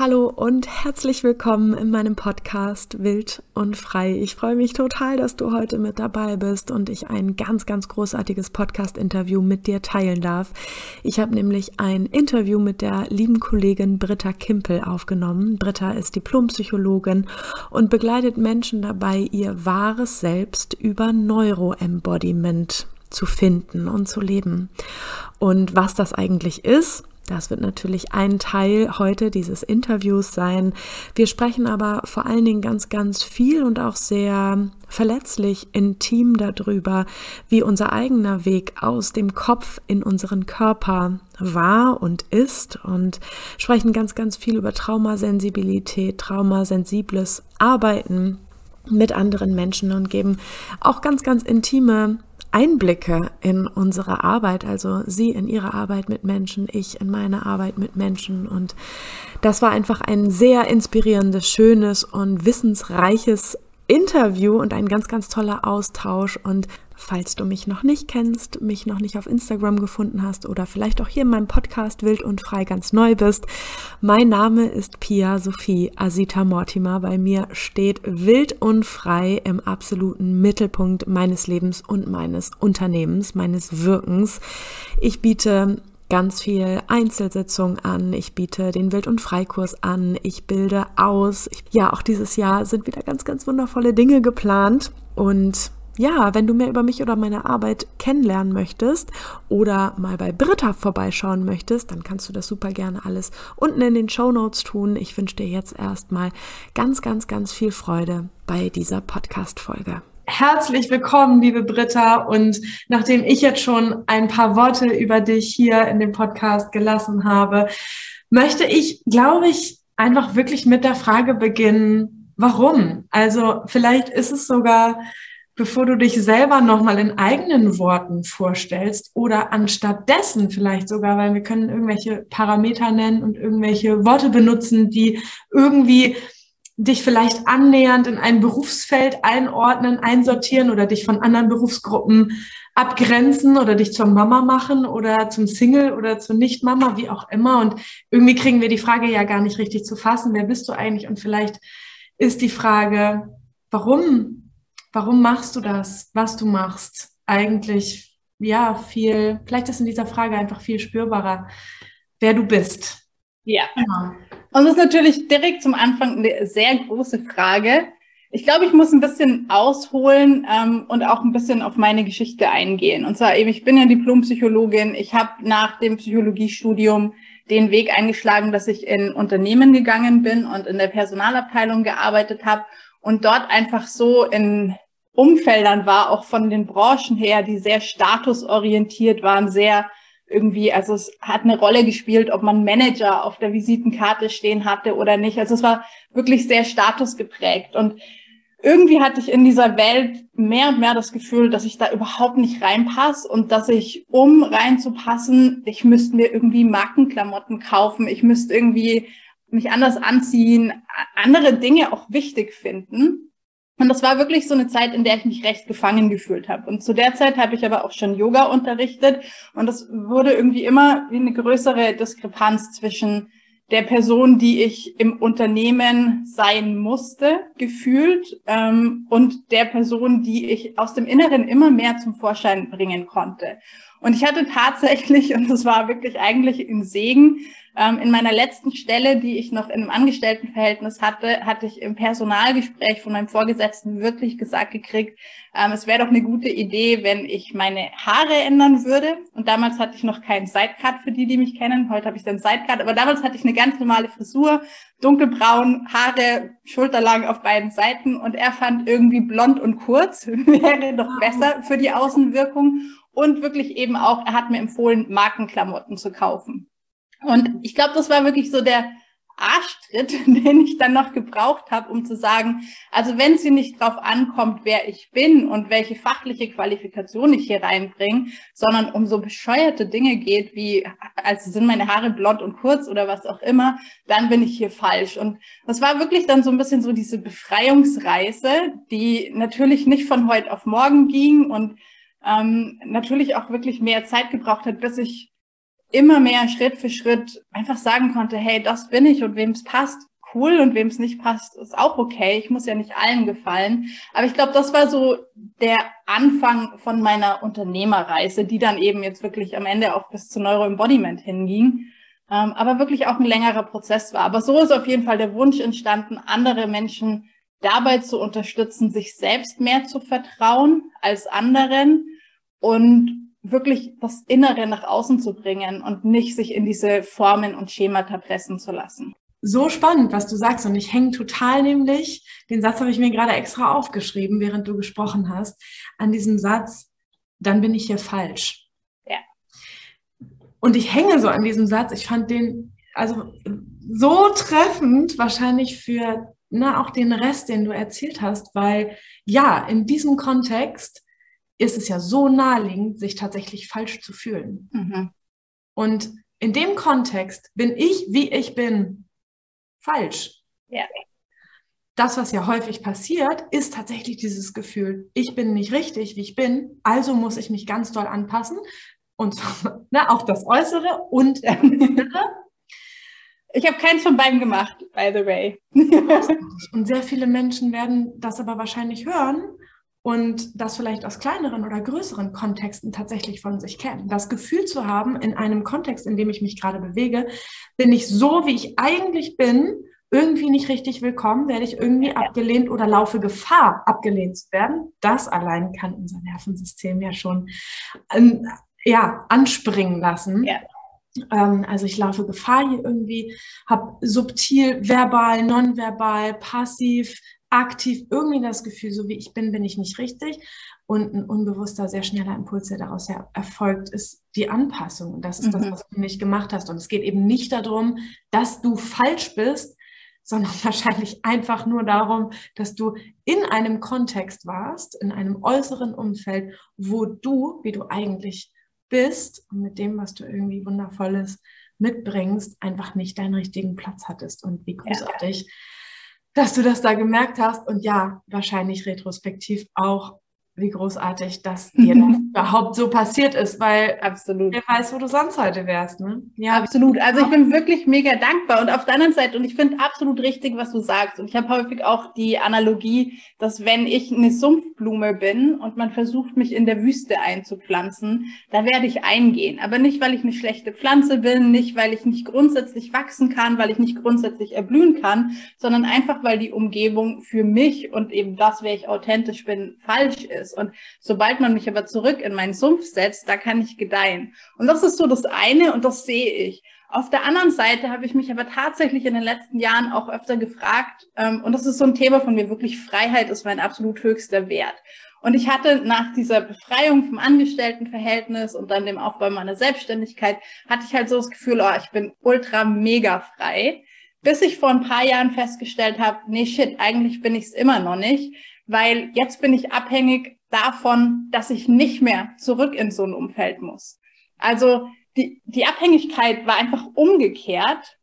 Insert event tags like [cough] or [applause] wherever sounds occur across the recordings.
Hallo und herzlich willkommen in meinem Podcast Wild und Frei. Ich freue mich total, dass du heute mit dabei bist und ich ein ganz, ganz großartiges Podcast-Interview mit dir teilen darf. Ich habe nämlich ein Interview mit der lieben Kollegin Britta Kimpel aufgenommen. Britta ist Diplompsychologin und begleitet Menschen dabei, ihr wahres Selbst über Neuroembodiment zu finden und zu leben. Und was das eigentlich ist, das wird natürlich ein Teil heute dieses Interviews sein. Wir sprechen aber vor allen Dingen ganz, ganz viel und auch sehr verletzlich, intim darüber, wie unser eigener Weg aus dem Kopf in unseren Körper war und ist und sprechen ganz, ganz viel über Traumasensibilität, traumasensibles Arbeiten mit anderen Menschen und geben auch ganz, ganz intime Einblicke in unsere Arbeit, also sie in ihre Arbeit mit Menschen, ich in meine Arbeit mit Menschen. Und das war einfach ein sehr inspirierendes, schönes und wissensreiches Interview und ein ganz, ganz toller Austausch. Und Falls du mich noch nicht kennst, mich noch nicht auf Instagram gefunden hast oder vielleicht auch hier in meinem Podcast Wild und Frei ganz neu bist, mein Name ist Pia Sophie Asita Mortimer. Bei mir steht Wild und Frei im absoluten Mittelpunkt meines Lebens und meines Unternehmens, meines Wirkens. Ich biete ganz viel Einzelsitzungen an. Ich biete den Wild- und Freikurs an. Ich bilde aus. Ja, auch dieses Jahr sind wieder ganz, ganz wundervolle Dinge geplant. Und ja, wenn du mehr über mich oder meine Arbeit kennenlernen möchtest oder mal bei Britta vorbeischauen möchtest, dann kannst du das super gerne alles unten in den Show Notes tun. Ich wünsche dir jetzt erstmal ganz, ganz, ganz viel Freude bei dieser Podcast-Folge. Herzlich willkommen, liebe Britta. Und nachdem ich jetzt schon ein paar Worte über dich hier in dem Podcast gelassen habe, möchte ich, glaube ich, einfach wirklich mit der Frage beginnen, warum? Also vielleicht ist es sogar bevor du dich selber nochmal in eigenen Worten vorstellst oder anstatt dessen vielleicht sogar, weil wir können irgendwelche Parameter nennen und irgendwelche Worte benutzen, die irgendwie dich vielleicht annähernd in ein Berufsfeld einordnen, einsortieren oder dich von anderen Berufsgruppen abgrenzen oder dich zur Mama machen oder zum Single oder zur Nicht-Mama, wie auch immer. Und irgendwie kriegen wir die Frage ja gar nicht richtig zu fassen. Wer bist du eigentlich? Und vielleicht ist die Frage, warum warum machst du das, was du machst, eigentlich ja viel, vielleicht ist in dieser Frage einfach viel spürbarer, wer du bist. Ja. Genau. Und das ist natürlich direkt zum Anfang eine sehr große Frage. Ich glaube, ich muss ein bisschen ausholen ähm, und auch ein bisschen auf meine Geschichte eingehen. Und zwar eben, ich bin ja Diplompsychologin. Ich habe nach dem Psychologiestudium den Weg eingeschlagen, dass ich in Unternehmen gegangen bin und in der Personalabteilung gearbeitet habe und dort einfach so in Umfeldern war, auch von den Branchen her, die sehr statusorientiert waren, sehr irgendwie, also es hat eine Rolle gespielt, ob man Manager auf der Visitenkarte stehen hatte oder nicht. Also es war wirklich sehr statusgeprägt. Und irgendwie hatte ich in dieser Welt mehr und mehr das Gefühl, dass ich da überhaupt nicht reinpasse und dass ich, um reinzupassen, ich müsste mir irgendwie Markenklamotten kaufen, ich müsste irgendwie mich anders anziehen, andere Dinge auch wichtig finden. Und das war wirklich so eine Zeit, in der ich mich recht gefangen gefühlt habe. Und zu der Zeit habe ich aber auch schon Yoga unterrichtet. Und das wurde irgendwie immer wie eine größere Diskrepanz zwischen der Person, die ich im Unternehmen sein musste, gefühlt, ähm, und der Person, die ich aus dem Inneren immer mehr zum Vorschein bringen konnte. Und ich hatte tatsächlich, [laughs] und das war wirklich eigentlich ein Segen, in meiner letzten Stelle, die ich noch in einem Angestelltenverhältnis hatte, hatte ich im Personalgespräch von meinem Vorgesetzten wirklich gesagt gekriegt, ähm, es wäre doch eine gute Idee, wenn ich meine Haare ändern würde. Und damals hatte ich noch keinen Sidecut für die, die mich kennen. Heute habe ich dann Sidecut, aber damals hatte ich eine ganz normale Frisur, dunkelbraun, Haare schulterlang auf beiden Seiten. Und er fand irgendwie blond und kurz [laughs] wäre doch besser für die Außenwirkung. Und wirklich eben auch, er hat mir empfohlen, Markenklamotten zu kaufen. Und ich glaube, das war wirklich so der Arschtritt, [laughs] den ich dann noch gebraucht habe, um zu sagen, also wenn sie nicht drauf ankommt, wer ich bin und welche fachliche Qualifikation ich hier reinbringe, sondern um so bescheuerte Dinge geht, wie, also sind meine Haare blond und kurz oder was auch immer, dann bin ich hier falsch. Und das war wirklich dann so ein bisschen so diese Befreiungsreise, die natürlich nicht von heute auf morgen ging und ähm, natürlich auch wirklich mehr Zeit gebraucht hat, bis ich immer mehr Schritt für Schritt einfach sagen konnte, hey, das bin ich und wem es passt, cool und wem es nicht passt, ist auch okay. Ich muss ja nicht allen gefallen. Aber ich glaube, das war so der Anfang von meiner Unternehmerreise, die dann eben jetzt wirklich am Ende auch bis zu Neuroembodiment hinging. Ähm, aber wirklich auch ein längerer Prozess war. Aber so ist auf jeden Fall der Wunsch entstanden, andere Menschen dabei zu unterstützen, sich selbst mehr zu vertrauen als anderen und wirklich das Innere nach außen zu bringen und nicht sich in diese Formen und Schemata pressen zu lassen so spannend, was du sagst. Und ich hänge total nämlich, den Satz habe ich mir gerade extra aufgeschrieben, während du gesprochen hast, an diesem Satz, dann bin ich hier falsch. Ja. Und ich hänge so an diesem Satz. Ich fand den also so treffend wahrscheinlich für na, auch den Rest, den du erzählt hast, weil ja, in diesem Kontext ist es ja so naheliegend, sich tatsächlich falsch zu fühlen. Mhm. Und in dem Kontext bin ich, wie ich bin, falsch. Ja. Das, was ja häufig passiert, ist tatsächlich dieses Gefühl, ich bin nicht richtig, wie ich bin, also muss ich mich ganz doll anpassen. Und [laughs] ne, auch das Äußere und [laughs] das Innere. Ich habe keins von beiden gemacht, by the way. [laughs] und sehr viele Menschen werden das aber wahrscheinlich hören und das vielleicht aus kleineren oder größeren Kontexten tatsächlich von sich kennen. Das Gefühl zu haben, in einem Kontext, in dem ich mich gerade bewege, bin ich so, wie ich eigentlich bin, irgendwie nicht richtig willkommen, werde ich irgendwie abgelehnt oder laufe Gefahr, abgelehnt zu werden. Das allein kann unser Nervensystem ja schon ähm, ja, anspringen lassen. Ja. Ähm, also ich laufe Gefahr hier irgendwie, habe subtil, verbal, nonverbal, passiv, aktiv irgendwie das Gefühl, so wie ich bin, bin ich nicht richtig. Und ein unbewusster, sehr schneller Impuls, der daraus ja erfolgt, ist die Anpassung. Und das ist mhm. das, was du nicht gemacht hast. Und es geht eben nicht darum, dass du falsch bist, sondern [laughs] wahrscheinlich einfach nur darum, dass du in einem Kontext warst, in einem äußeren Umfeld, wo du, wie du eigentlich bist und mit dem, was du irgendwie wundervolles mitbringst, einfach nicht deinen richtigen Platz hattest. Und wie großartig. Ja dass du das da gemerkt hast und ja, wahrscheinlich retrospektiv auch wie großartig, dass [laughs] dir das überhaupt so passiert ist, weil absolut. wer weiß, wo du sonst heute wärst. Ne? Ja, absolut. Also ich bin wirklich mega dankbar und auf der anderen Seite, und ich finde absolut richtig, was du sagst. Und ich habe häufig auch die Analogie, dass wenn ich eine Sumpfblume bin und man versucht, mich in der Wüste einzupflanzen, da werde ich eingehen. Aber nicht, weil ich eine schlechte Pflanze bin, nicht, weil ich nicht grundsätzlich wachsen kann, weil ich nicht grundsätzlich erblühen kann, sondern einfach, weil die Umgebung für mich und eben das, wer ich authentisch bin, falsch ist ist. Und sobald man mich aber zurück in meinen Sumpf setzt, da kann ich gedeihen. Und das ist so das eine und das sehe ich. Auf der anderen Seite habe ich mich aber tatsächlich in den letzten Jahren auch öfter gefragt, ähm, und das ist so ein Thema von mir, wirklich Freiheit ist mein absolut höchster Wert. Und ich hatte nach dieser Befreiung vom Angestelltenverhältnis und dann dem Aufbau meiner Selbstständigkeit, hatte ich halt so das Gefühl, oh, ich bin ultra mega frei. Bis ich vor ein paar Jahren festgestellt habe, nee, shit, eigentlich bin ich es immer noch nicht, weil jetzt bin ich abhängig davon, dass ich nicht mehr zurück in so ein Umfeld muss. Also die, die Abhängigkeit war einfach umgekehrt.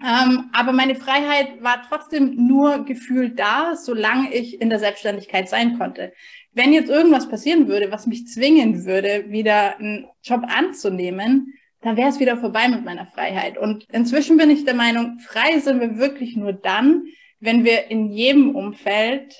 Ähm, aber meine Freiheit war trotzdem nur gefühlt da, solange ich in der Selbstständigkeit sein konnte. Wenn jetzt irgendwas passieren würde, was mich zwingen würde, wieder einen Job anzunehmen, dann wäre es wieder vorbei mit meiner Freiheit. Und inzwischen bin ich der Meinung, frei sind wir wirklich nur dann, wenn wir in jedem Umfeld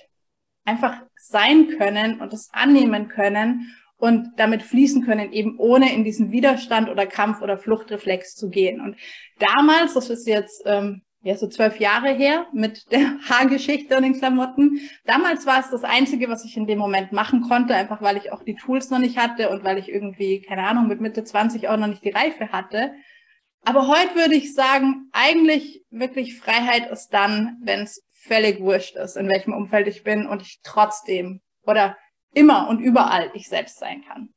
einfach sein können und das annehmen können und damit fließen können, eben ohne in diesen Widerstand oder Kampf oder Fluchtreflex zu gehen. Und damals, das ist jetzt ähm, ja so zwölf Jahre her mit der [laughs] Haargeschichte und den Klamotten, damals war es das Einzige, was ich in dem Moment machen konnte, einfach weil ich auch die Tools noch nicht hatte und weil ich irgendwie, keine Ahnung, mit Mitte 20 auch noch nicht die Reife hatte. Aber heute würde ich sagen, eigentlich wirklich Freiheit ist dann, wenn es völlig wurscht ist, in welchem Umfeld ich bin und ich trotzdem oder immer und überall ich selbst sein kann.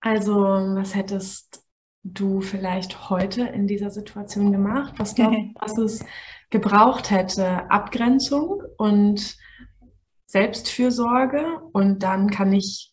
Also, was hättest du vielleicht heute in dieser Situation gemacht? Was glaubst du, was es gebraucht hätte? Abgrenzung und Selbstfürsorge und dann kann ich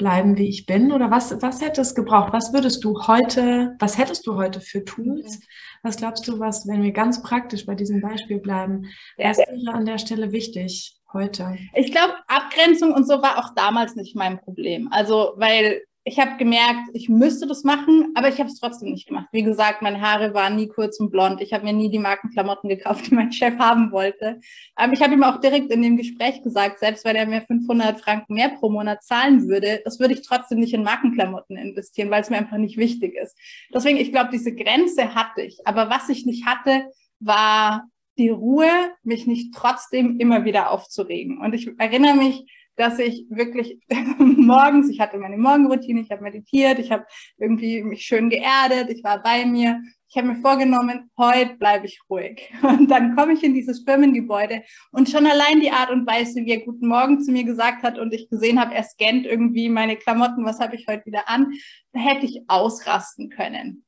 bleiben, wie ich bin? Oder was, was hätte es gebraucht? Was würdest du heute, was hättest du heute für Tools? Was glaubst du, was, wenn wir ganz praktisch bei diesem Beispiel bleiben, was wäre an der Stelle wichtig heute? Ich glaube, Abgrenzung und so war auch damals nicht mein Problem. Also, weil ich habe gemerkt, ich müsste das machen, aber ich habe es trotzdem nicht gemacht. Wie gesagt, meine Haare waren nie kurz und blond. Ich habe mir nie die Markenklamotten gekauft, [laughs] die mein Chef haben wollte. Aber ich habe ihm auch direkt in dem Gespräch gesagt, selbst wenn er mir 500 Franken mehr pro Monat zahlen würde, das würde ich trotzdem nicht in Markenklamotten investieren, weil es mir einfach nicht wichtig ist. Deswegen, ich glaube, diese Grenze hatte ich. Aber was ich nicht hatte, war die Ruhe, mich nicht trotzdem immer wieder aufzuregen. Und ich erinnere mich, dass ich wirklich [laughs] morgens, ich hatte meine Morgenroutine, ich habe meditiert, ich habe irgendwie mich schön geerdet, ich war bei mir. Ich habe mir vorgenommen, heute bleibe ich ruhig. [laughs] Und dann komme ich in dieses Firmengebäude und schon allein die Art und Weise, wie er Guten Morgen zu mir gesagt hat und ich gesehen habe, er scannt irgendwie meine Klamotten, was habe ich heute wieder an, da hätte ich ausrasten können.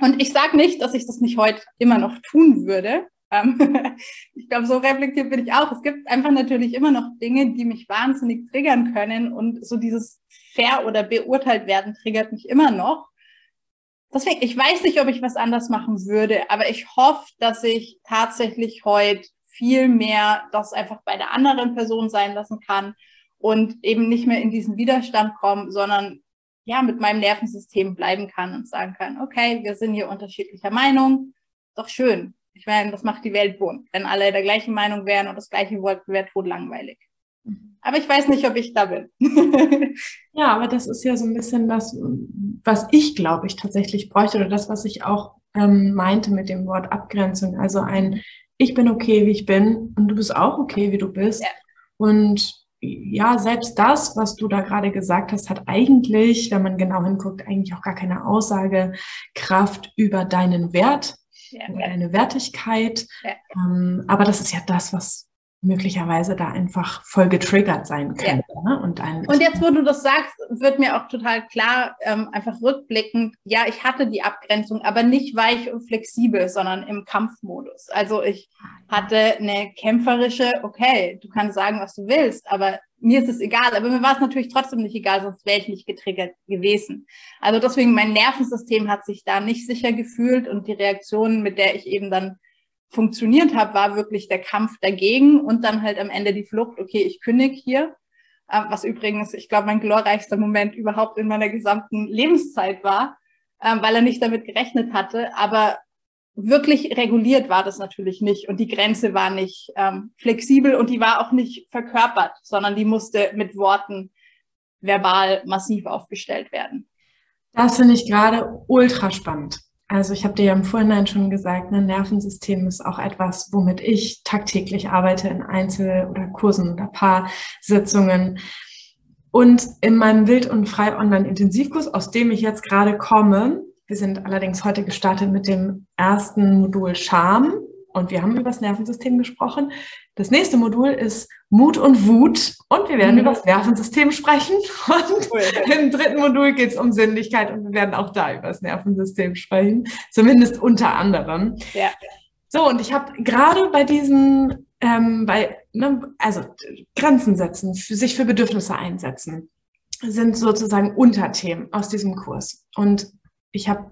Und ich sage nicht, dass ich das nicht heute immer noch tun würde, ähm, [laughs] ich glaube, so reflektiert bin ich auch. Es gibt einfach natürlich immer noch Dinge, die mich wahnsinnig triggern können und so dieses fair oder beurteilt werden triggert mich immer noch. Deswegen, ich weiß nicht, ob ich was anders machen würde, aber ich hoffe, dass ich tatsächlich heute viel mehr das einfach bei der anderen Person sein lassen kann und eben nicht mehr in diesen Widerstand kommen, sondern ja, mit meinem Nervensystem bleiben kann und sagen kann, okay, wir sind hier unterschiedlicher Meinung, doch schön. Ich meine, das macht die Welt bunt. Wenn alle der gleichen Meinung wären und das gleiche wollten, wäre tot langweilig. Mhm. Aber ich weiß nicht, ob ich da bin. [laughs] ja, aber das ist ja so ein bisschen das, was ich glaube ich tatsächlich bräuchte oder das, was ich auch ähm, meinte mit dem Wort Abgrenzung. Also ein, ich bin okay, wie ich bin und du bist auch okay, wie du bist. Ja. Und ja, selbst das, was du da gerade gesagt hast, hat eigentlich, wenn man genau hinguckt, eigentlich auch gar keine Aussagekraft über deinen Wert, ja, oder eine Wertigkeit. Ja. Ähm, aber das ist ja das, was möglicherweise da einfach voll getriggert sein könnte. Ja. Ne? Und, und jetzt, wo du das sagst, wird mir auch total klar, ähm, einfach rückblickend, ja, ich hatte die Abgrenzung, aber nicht weich und flexibel, sondern im Kampfmodus. Also ich hatte eine kämpferische, okay, du kannst sagen, was du willst, aber mir ist es egal, aber mir war es natürlich trotzdem nicht egal, sonst wäre ich nicht getriggert gewesen. Also deswegen, mein Nervensystem hat sich da nicht sicher gefühlt und die Reaktion, mit der ich eben dann funktioniert habe, war wirklich der Kampf dagegen und dann halt am Ende die Flucht, okay, ich kündige hier. Ähm, was übrigens, ich glaube, mein glorreichster Moment überhaupt in meiner gesamten Lebenszeit war, ähm, weil er nicht damit gerechnet hatte. Aber wirklich reguliert war das natürlich nicht und die Grenze war nicht ähm, flexibel und die war auch nicht verkörpert, sondern die musste mit Worten verbal massiv aufgestellt werden. Das finde ich gerade ultra spannend. Also ich habe dir ja im Vorhinein schon gesagt, ein ne, Nervensystem ist auch etwas, womit ich tagtäglich arbeite in Einzel- oder Kursen oder Paarsitzungen. Und in meinem Wild- und Frei-Online-Intensivkurs, aus dem ich jetzt gerade komme, wir sind allerdings heute gestartet mit dem ersten Modul Scham und wir haben über das Nervensystem gesprochen. Das nächste Modul ist Mut und Wut und wir werden mhm. über das Nervensystem sprechen. Und cool. im dritten Modul geht es um Sinnlichkeit und wir werden auch da über das Nervensystem sprechen, zumindest unter anderem. Ja. So, und ich habe gerade bei diesen, ähm, bei, ne, also Grenzen setzen, für, sich für Bedürfnisse einsetzen, sind sozusagen Unterthemen aus diesem Kurs. Und ich habe,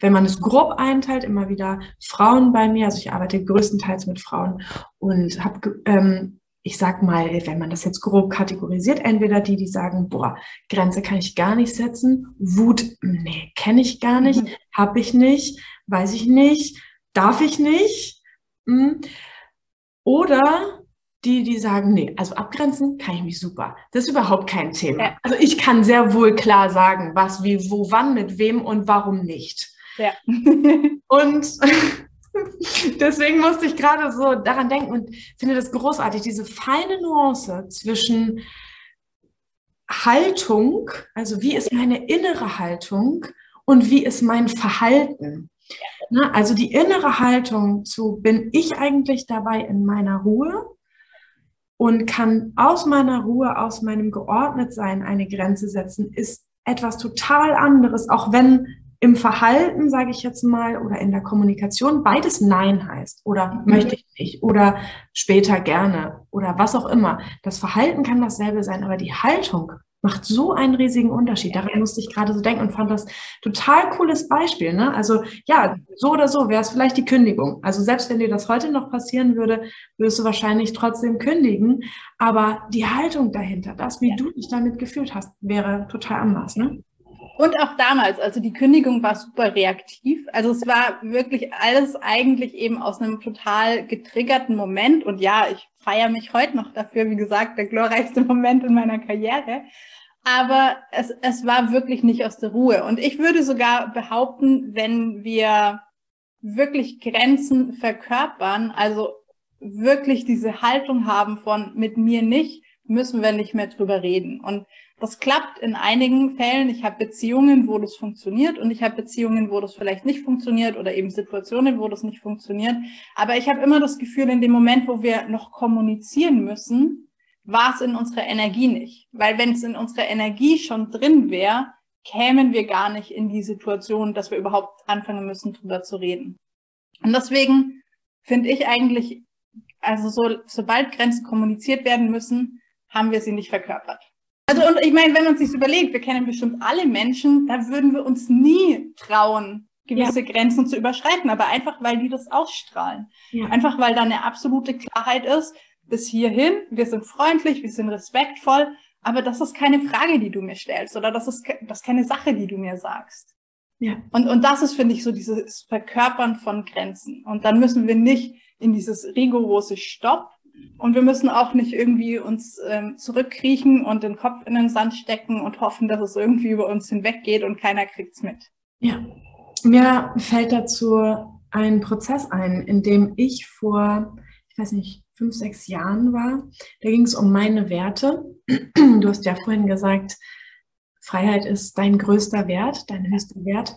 wenn man es grob einteilt, immer wieder Frauen bei mir. Also ich arbeite größtenteils mit Frauen und habe, ähm, ich sag mal, wenn man das jetzt grob kategorisiert, entweder die, die sagen, boah, Grenze kann ich gar nicht setzen, Wut, nee, kenne ich gar nicht, mhm. habe ich nicht, weiß ich nicht, darf ich nicht. Hm. Oder die, die sagen, nee, also abgrenzen kann ich mich super. Das ist überhaupt kein Thema. Ja. Also ich kann sehr wohl klar sagen, was, wie, wo, wann, mit wem und warum nicht. Ja. [laughs] und [laughs] deswegen musste ich gerade so daran denken und finde das großartig, diese feine Nuance zwischen Haltung, also wie ist meine innere Haltung und wie ist mein Verhalten. Ne, also die innere Haltung zu, bin ich eigentlich dabei in meiner Ruhe? Und kann aus meiner Ruhe, aus meinem Geordnetsein eine Grenze setzen, ist etwas total anderes, auch wenn im Verhalten, sage ich jetzt mal, oder in der Kommunikation beides Nein heißt oder mhm. möchte ich nicht oder später gerne oder was auch immer. Das Verhalten kann dasselbe sein, aber die Haltung macht so einen riesigen Unterschied. Daran musste ich gerade so denken und fand das total cooles Beispiel. Ne? Also ja, so oder so wäre es vielleicht die Kündigung. Also selbst wenn dir das heute noch passieren würde, würdest du wahrscheinlich trotzdem kündigen. Aber die Haltung dahinter, das, wie ja. du dich damit gefühlt hast, wäre total anders. Ne? Und auch damals, also die Kündigung war super reaktiv. Also es war wirklich alles eigentlich eben aus einem total getriggerten Moment. Und ja, ich feiere mich heute noch dafür, wie gesagt, der glorreichste [laughs] Moment in meiner Karriere. Aber es, es war wirklich nicht aus der Ruhe. Und ich würde sogar behaupten, wenn wir wirklich Grenzen verkörpern, also wirklich diese Haltung haben von mit mir nicht, müssen wir nicht mehr drüber reden. Und das klappt in einigen Fällen. Ich habe Beziehungen, wo das funktioniert und ich habe Beziehungen, wo das vielleicht nicht funktioniert oder eben Situationen, wo das nicht funktioniert. Aber ich habe immer das Gefühl, in dem Moment, wo wir noch kommunizieren müssen, war es in unserer Energie nicht. Weil wenn es in unserer Energie schon drin wäre, kämen wir gar nicht in die Situation, dass wir überhaupt anfangen müssen, drüber zu reden. Und deswegen finde ich eigentlich, also so, sobald Grenzen kommuniziert werden müssen, haben wir sie nicht verkörpert. Also und ich meine, wenn man sich überlegt, wir kennen bestimmt alle Menschen, da würden wir uns nie trauen, gewisse ja. Grenzen zu überschreiten, aber einfach, weil die das ausstrahlen. Ja. Einfach, weil da eine absolute Klarheit ist, bis hierhin, wir sind freundlich, wir sind respektvoll, aber das ist keine Frage, die du mir stellst oder das ist, das ist keine Sache, die du mir sagst. Ja. Und, und das ist, finde ich, so dieses Verkörpern von Grenzen. Und dann müssen wir nicht in dieses rigorose Stopp, und wir müssen auch nicht irgendwie uns ähm, zurückkriechen und den Kopf in den Sand stecken und hoffen, dass es irgendwie über uns hinweggeht und keiner kriegt's mit. Ja, mir fällt dazu ein Prozess ein, in dem ich vor, ich weiß nicht, fünf, sechs Jahren war. Da ging es um meine Werte. Du hast ja vorhin gesagt, Freiheit ist dein größter Wert, dein höchster Wert.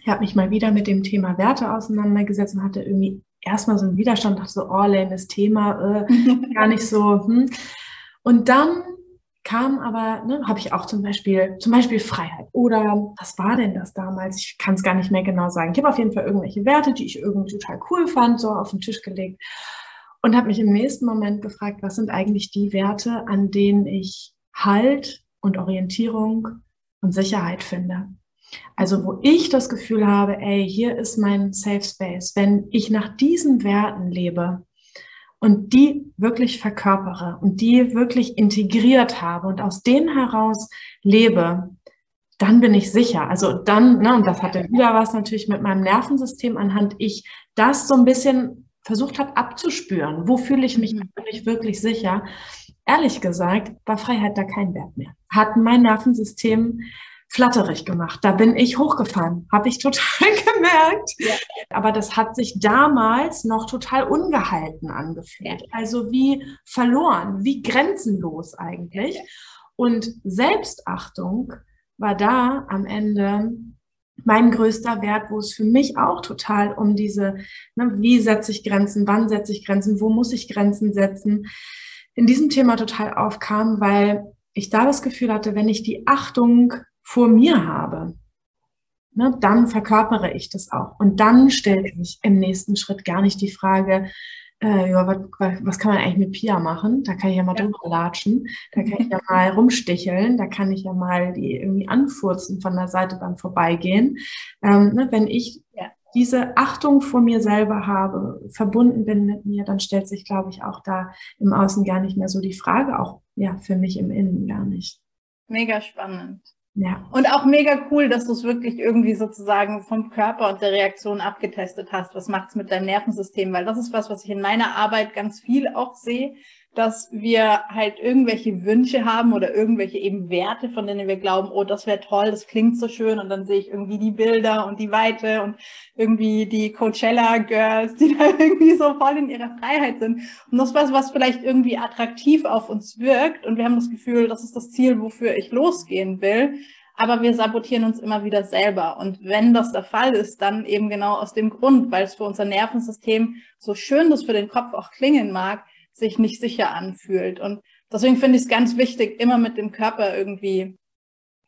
Ich habe mich mal wieder mit dem Thema Werte auseinandergesetzt und hatte irgendwie erstmal so einen Widerstand, dachte so, oh, lames Thema, äh, [laughs] gar nicht so. Hm. Und dann kam aber, ne, habe ich auch zum Beispiel, zum Beispiel Freiheit. Oder was war denn das damals? Ich kann es gar nicht mehr genau sagen. Ich habe auf jeden Fall irgendwelche Werte, die ich irgendwie total cool fand, so auf den Tisch gelegt. Und habe mich im nächsten Moment gefragt, was sind eigentlich die Werte, an denen ich Halt und Orientierung und Sicherheit finde. Also wo ich das Gefühl habe, ey, hier ist mein Safe Space. Wenn ich nach diesen Werten lebe und die wirklich verkörpere und die wirklich integriert habe und aus denen heraus lebe, dann bin ich sicher. Also dann, ne, und das hatte wieder was natürlich mit meinem Nervensystem anhand, ich das so ein bisschen versucht habe abzuspüren. Wo fühle ich mich wirklich, mhm. wirklich sicher? Ehrlich gesagt, war Freiheit da kein Wert mehr. Hat mein Nervensystem flatterig gemacht. Da bin ich hochgefahren, habe ich total [laughs] gemerkt. Ja. Aber das hat sich damals noch total ungehalten angefühlt. Ja. Also wie verloren, wie grenzenlos eigentlich. Und Selbstachtung war da am Ende mein größter Wert, wo es für mich auch total um diese, ne, wie setze ich Grenzen, wann setze ich Grenzen, wo muss ich Grenzen setzen, in diesem Thema total aufkam, weil ich da das Gefühl hatte, wenn ich die Achtung vor mir habe, ne, dann verkörpere ich das auch. Und dann stellt sich im nächsten Schritt gar nicht die Frage, äh, ja, was, was, kann man eigentlich mit Pia machen? Da kann ich ja mal ja. drüber latschen, da kann ich ja mal rumsticheln, da kann ich ja mal die irgendwie anfurzen von der Seite beim Vorbeigehen. Ähm, ne, wenn ich ja. diese Achtung vor mir selber habe, verbunden bin mit mir, dann stellt sich, glaube ich, auch da im Außen gar nicht mehr so die Frage, auch ja für mich im Innen gar nicht. Mega spannend. Ja. Und auch mega cool, dass du es wirklich irgendwie sozusagen vom Körper und der Reaktion abgetestet hast. Was macht es mit deinem Nervensystem? Weil das ist was, was ich in meiner Arbeit ganz viel auch sehe, dass wir halt irgendwelche Wünsche haben oder irgendwelche eben Werte, von denen wir glauben, oh, das wäre toll, das klingt so schön und dann sehe ich irgendwie die Bilder und die Weite und irgendwie die Coachella Girls, die [laughs] da irgendwie so voll in ihrer Freiheit sind. Und das was, was vielleicht irgendwie attraktiv auf uns wirkt und wir haben das Gefühl, das ist das Ziel, wofür ich losgehen will. Aber wir sabotieren uns immer wieder selber. Und wenn das der Fall ist, dann eben genau aus dem Grund, weil es für unser Nervensystem, so schön das für den Kopf auch klingen mag, sich nicht sicher anfühlt. Und deswegen finde ich es ganz wichtig, immer mit dem Körper irgendwie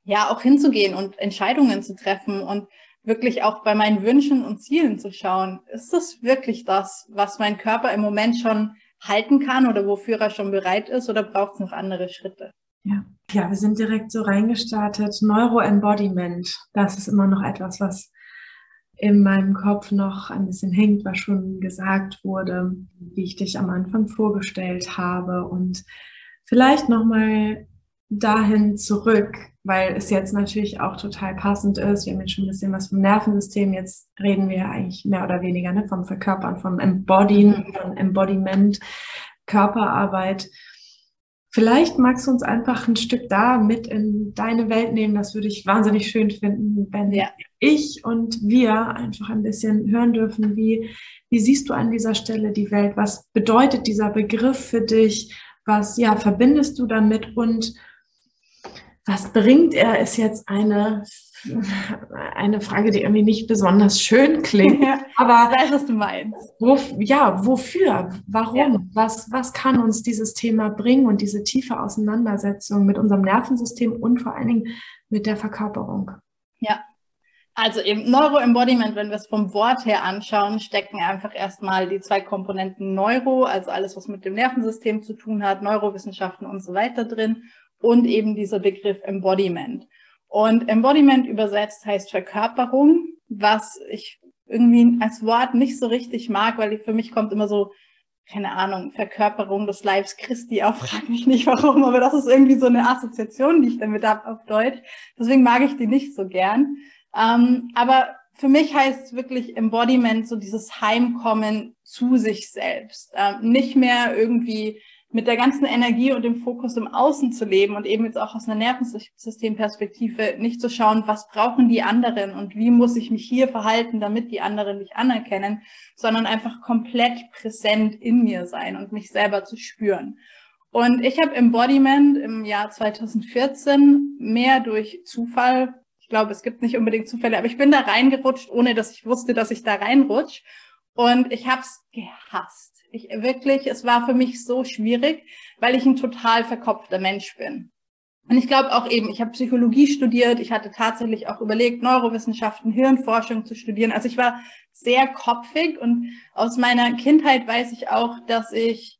ja auch hinzugehen und Entscheidungen zu treffen und wirklich auch bei meinen Wünschen und Zielen zu schauen, ist das wirklich das, was mein Körper im Moment schon halten kann oder wofür er schon bereit ist oder braucht es noch andere Schritte? Ja. ja, wir sind direkt so reingestartet. Neuroembodiment, das ist immer noch etwas, was in meinem Kopf noch ein bisschen hängt, was schon gesagt wurde, wie ich dich am Anfang vorgestellt habe und vielleicht noch mal dahin zurück, weil es jetzt natürlich auch total passend ist. Wir haben jetzt schon ein bisschen was vom Nervensystem. Jetzt reden wir eigentlich mehr oder weniger ne, vom Verkörpern, vom Embodyen, mhm. vom Embodiment, Körperarbeit. Vielleicht magst du uns einfach ein Stück da mit in deine Welt nehmen. Das würde ich wahnsinnig schön finden, wenn ja. ich und wir einfach ein bisschen hören dürfen, wie, wie siehst du an dieser Stelle die Welt? Was bedeutet dieser Begriff für dich? Was ja verbindest du damit und was bringt er, ist jetzt eine, eine Frage, die irgendwie nicht besonders schön klingt. aber ich weiß, was du meinst. Wo, ja, wofür? Warum? Ja. Was, was kann uns dieses Thema bringen und diese tiefe Auseinandersetzung mit unserem Nervensystem und vor allen Dingen mit der Verkörperung? Ja. Also eben Neuroembodiment, wenn wir es vom Wort her anschauen, stecken einfach erstmal die zwei Komponenten Neuro, also alles, was mit dem Nervensystem zu tun hat, Neurowissenschaften und so weiter drin und eben dieser Begriff Embodiment. Und Embodiment übersetzt heißt Verkörperung, was ich irgendwie als Wort nicht so richtig mag, weil für mich kommt immer so, keine Ahnung, Verkörperung des Leibs Christi auf, [laughs] frag mich nicht warum, aber das ist irgendwie so eine Assoziation, die ich damit habe auf Deutsch. Deswegen mag ich die nicht so gern. Ähm, aber für mich heißt wirklich Embodiment so dieses Heimkommen zu sich selbst. Ähm, nicht mehr irgendwie mit der ganzen Energie und dem Fokus im Außen zu leben und eben jetzt auch aus einer Nervensystemperspektive nicht zu schauen, was brauchen die anderen und wie muss ich mich hier verhalten, damit die anderen mich anerkennen, sondern einfach komplett präsent in mir sein und mich selber zu spüren. Und ich habe Embodiment im Jahr 2014 mehr durch Zufall, ich glaube, es gibt nicht unbedingt Zufälle, aber ich bin da reingerutscht, ohne dass ich wusste, dass ich da reinrutsche. Und ich habe es gehasst ich wirklich, es war für mich so schwierig, weil ich ein total verkopfter Mensch bin. Und ich glaube auch eben, ich habe Psychologie studiert, ich hatte tatsächlich auch überlegt, Neurowissenschaften, Hirnforschung zu studieren. Also ich war sehr kopfig und aus meiner Kindheit weiß ich auch, dass ich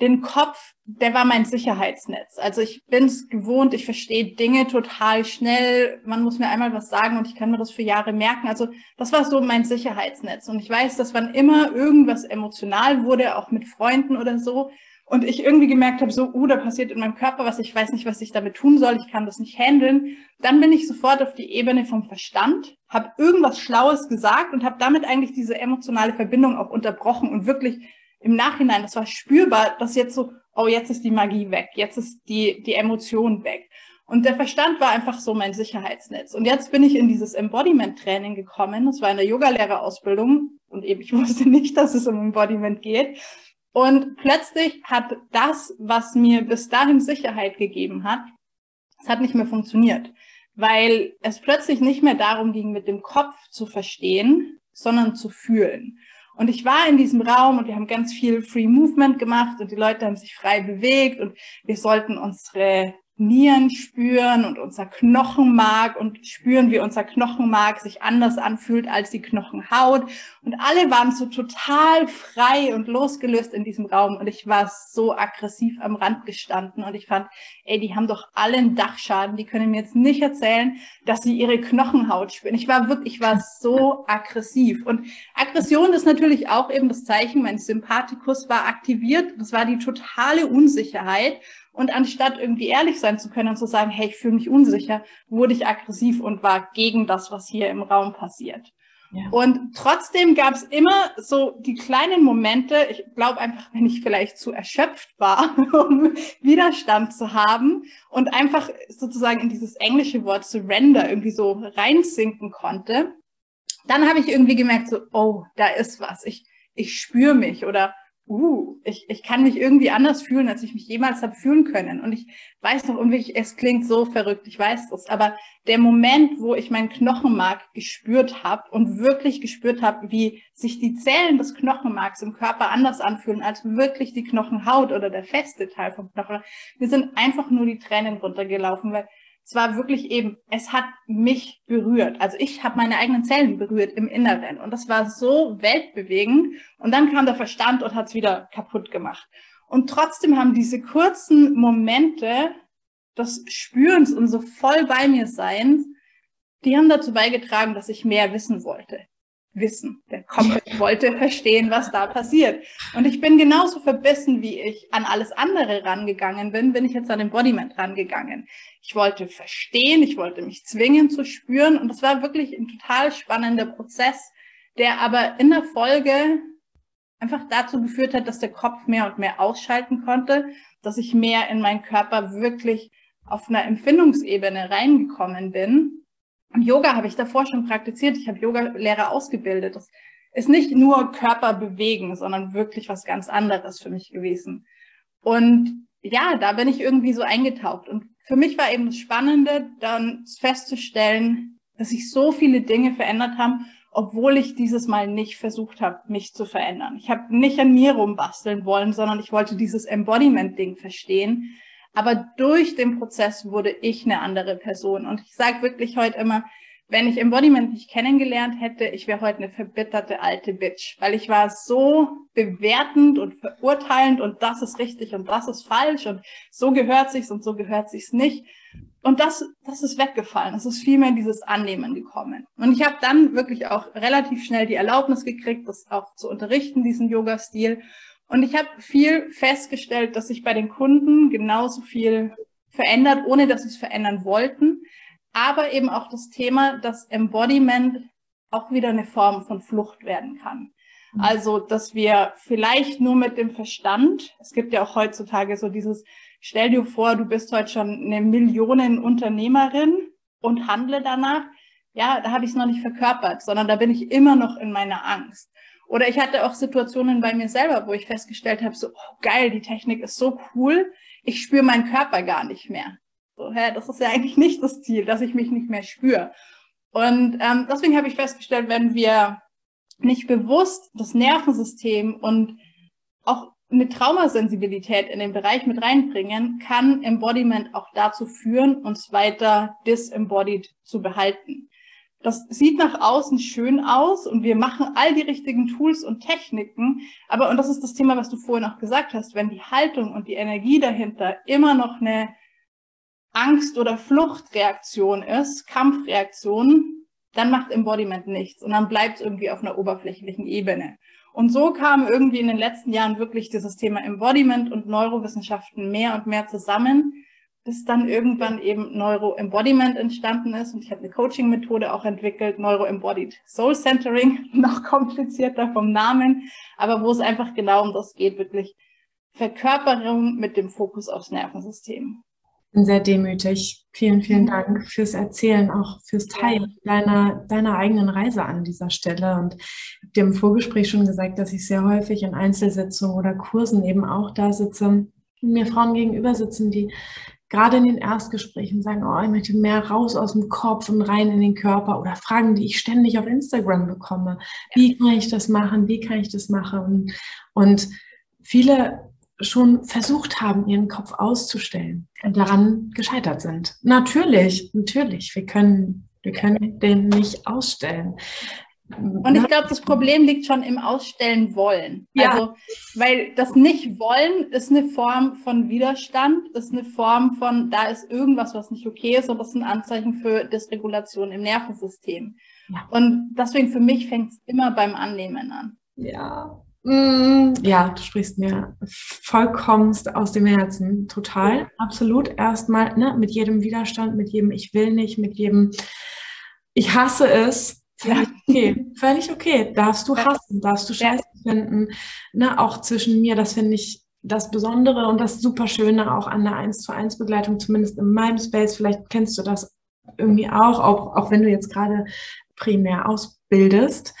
den Kopf, der war mein Sicherheitsnetz. Also ich bin es gewohnt, ich verstehe Dinge total schnell. Man muss mir einmal was sagen und ich kann mir das für Jahre merken. Also das war so mein Sicherheitsnetz. Und ich weiß, dass wann immer irgendwas emotional wurde, auch mit Freunden oder so, und ich irgendwie gemerkt habe, so, uh, da passiert in meinem Körper was, ich weiß nicht, was ich damit tun soll, ich kann das nicht handeln, dann bin ich sofort auf die Ebene vom Verstand, habe irgendwas Schlaues gesagt und habe damit eigentlich diese emotionale Verbindung auch unterbrochen und wirklich im Nachhinein, das war spürbar, dass jetzt so, oh, jetzt ist die Magie weg, jetzt ist die, die Emotion weg. Und der Verstand war einfach so mein Sicherheitsnetz. Und jetzt bin ich in dieses Embodiment-Training gekommen. Das war in der Yogalehrerausbildung. Und eben, ich [laughs] wusste nicht, dass es um Embodiment geht. Und plötzlich hat das, was mir bis dahin Sicherheit gegeben hat, es hat nicht mehr funktioniert. Weil es plötzlich nicht mehr darum ging, mit dem Kopf zu verstehen, sondern zu fühlen. Und ich war in diesem Raum und wir haben ganz viel Free Movement gemacht und die Leute haben sich frei bewegt und wir sollten unsere Nieren spüren und unser Knochenmark und spüren, wie unser Knochenmark sich anders anfühlt als die Knochenhaut. Und alle waren so total frei und losgelöst in diesem Raum. Und ich war so aggressiv am Rand gestanden und ich fand, ey, die haben doch alle einen Dachschaden. Die können mir jetzt nicht erzählen, dass sie ihre Knochenhaut spüren. Ich war wirklich, ich war so aggressiv. Und Aggression ist natürlich auch eben das Zeichen, mein Sympathikus war aktiviert. Das war die totale Unsicherheit. Und anstatt irgendwie ehrlich sein zu können und zu sagen, hey, ich fühle mich unsicher, wurde ich aggressiv und war gegen das, was hier im Raum passiert. Ja. Und trotzdem gab es immer so die kleinen Momente, ich glaube einfach, wenn ich vielleicht zu erschöpft war, [laughs] um Widerstand zu haben und einfach sozusagen in dieses englische Wort surrender irgendwie so reinsinken konnte, dann habe ich irgendwie gemerkt, so, oh, da ist was, ich, ich spüre mich oder uh, ich, ich kann mich irgendwie anders fühlen, als ich mich jemals habe fühlen können. Und ich weiß noch irgendwie, es klingt so verrückt, ich weiß das, aber der Moment, wo ich mein Knochenmark gespürt habe und wirklich gespürt habe, wie sich die Zellen des Knochenmarks im Körper anders anfühlen als wirklich die Knochenhaut oder der feste Teil vom Knochen, wir sind einfach nur die Tränen runtergelaufen, weil es war wirklich eben, es hat mich berührt. Also ich habe meine eigenen Zellen berührt im Inneren und das war so weltbewegend. Und dann kam der Verstand und hat es wieder kaputt gemacht. Und trotzdem haben diese kurzen Momente des Spürens und so voll bei mir Seins, die haben dazu beigetragen, dass ich mehr wissen wollte. Wissen. Der Kopf wollte verstehen, was da passiert. Und ich bin genauso verbissen, wie ich an alles andere rangegangen bin, bin ich jetzt an Embodiment rangegangen. Ich wollte verstehen, ich wollte mich zwingen zu spüren. Und das war wirklich ein total spannender Prozess, der aber in der Folge einfach dazu geführt hat, dass der Kopf mehr und mehr ausschalten konnte, dass ich mehr in meinen Körper wirklich auf einer Empfindungsebene reingekommen bin. Yoga habe ich davor schon praktiziert. Ich habe Yoga-Lehrer ausgebildet. Das ist nicht nur Körper bewegen, sondern wirklich was ganz anderes für mich gewesen. Und ja, da bin ich irgendwie so eingetaucht. Und für mich war eben das Spannende, dann festzustellen, dass sich so viele Dinge verändert haben obwohl ich dieses Mal nicht versucht habe, mich zu verändern. Ich habe nicht an mir rumbasteln wollen, sondern ich wollte dieses Embodiment-Ding verstehen. Aber durch den Prozess wurde ich eine andere Person. Und ich sage wirklich heute immer, wenn ich Embodiment nicht kennengelernt hätte, ich wäre heute eine verbitterte alte Bitch, weil ich war so bewertend und verurteilend und das ist richtig und das ist falsch und so gehört sich's und so gehört sich's nicht. Und das, das ist weggefallen. Es ist vielmehr dieses Annehmen gekommen. Und ich habe dann wirklich auch relativ schnell die Erlaubnis gekriegt, das auch zu unterrichten, diesen Yoga-Stil. Und ich habe viel festgestellt, dass sich bei den Kunden genauso viel verändert, ohne dass sie es verändern wollten. Aber eben auch das Thema, dass Embodiment auch wieder eine Form von Flucht werden kann. Also, dass wir vielleicht nur mit dem Verstand, es gibt ja auch heutzutage so dieses, stell dir vor, du bist heute schon eine Millionenunternehmerin und handle danach. Ja, da habe ich es noch nicht verkörpert, sondern da bin ich immer noch in meiner Angst. Oder ich hatte auch Situationen bei mir selber, wo ich festgestellt habe, so oh, geil, die Technik ist so cool, ich spüre meinen Körper gar nicht mehr. So, hä, das ist ja eigentlich nicht das Ziel, dass ich mich nicht mehr spüre. Und ähm, deswegen habe ich festgestellt, wenn wir nicht bewusst das Nervensystem und auch eine Traumasensibilität in den Bereich mit reinbringen, kann Embodiment auch dazu führen, uns weiter disembodied zu behalten. Das sieht nach außen schön aus und wir machen all die richtigen Tools und Techniken. Aber, und das ist das Thema, was du vorhin auch gesagt hast, wenn die Haltung und die Energie dahinter immer noch eine Angst- oder Fluchtreaktion ist, Kampfreaktion, dann macht Embodiment nichts und dann bleibt es irgendwie auf einer oberflächlichen Ebene. Und so kam irgendwie in den letzten Jahren wirklich dieses Thema Embodiment und Neurowissenschaften mehr und mehr zusammen, bis dann irgendwann eben Neuroembodiment entstanden ist. Und ich habe eine Coaching-Methode auch entwickelt, Neuroembodied Soul Centering, [laughs] noch komplizierter vom Namen, aber wo es einfach genau um das geht, wirklich Verkörperung mit dem Fokus aufs Nervensystem bin sehr demütig. Vielen, vielen mhm. Dank fürs Erzählen, auch fürs Teilen deiner, deiner eigenen Reise an dieser Stelle. Und ich habe dir im Vorgespräch schon gesagt, dass ich sehr häufig in Einzelsitzungen oder Kursen eben auch da sitze und mir Frauen gegenüber sitzen, die gerade in den Erstgesprächen sagen, oh, ich möchte mehr raus aus dem Kopf und rein in den Körper oder Fragen, die ich ständig auf Instagram bekomme. Wie kann ich das machen? Wie kann ich das machen? Und, viele schon versucht haben, ihren Kopf auszustellen und daran gescheitert sind. Natürlich, natürlich, wir können, wir können den nicht ausstellen. Und ich glaube, das Problem liegt schon im Ausstellen wollen. Ja. Also, weil das Nicht-Wollen ist eine Form von Widerstand, ist eine Form von, da ist irgendwas, was nicht okay ist, und das ist ein Anzeichen für Dysregulation im Nervensystem. Ja. Und deswegen für mich fängt es immer beim Annehmen an. Ja, Mm, ja, du sprichst mir vollkommenst aus dem Herzen. Total, absolut. Erstmal ne, mit jedem Widerstand, mit jedem Ich will nicht, mit jedem Ich hasse es. Völlig okay. Völlig okay. Darfst du hassen, darfst du Scheiße finden. Ne, auch zwischen mir, das finde ich das Besondere und das Superschöne auch an der 1 zu 1 Begleitung, zumindest in meinem Space. Vielleicht kennst du das irgendwie auch, auch, auch wenn du jetzt gerade primär ausbildest.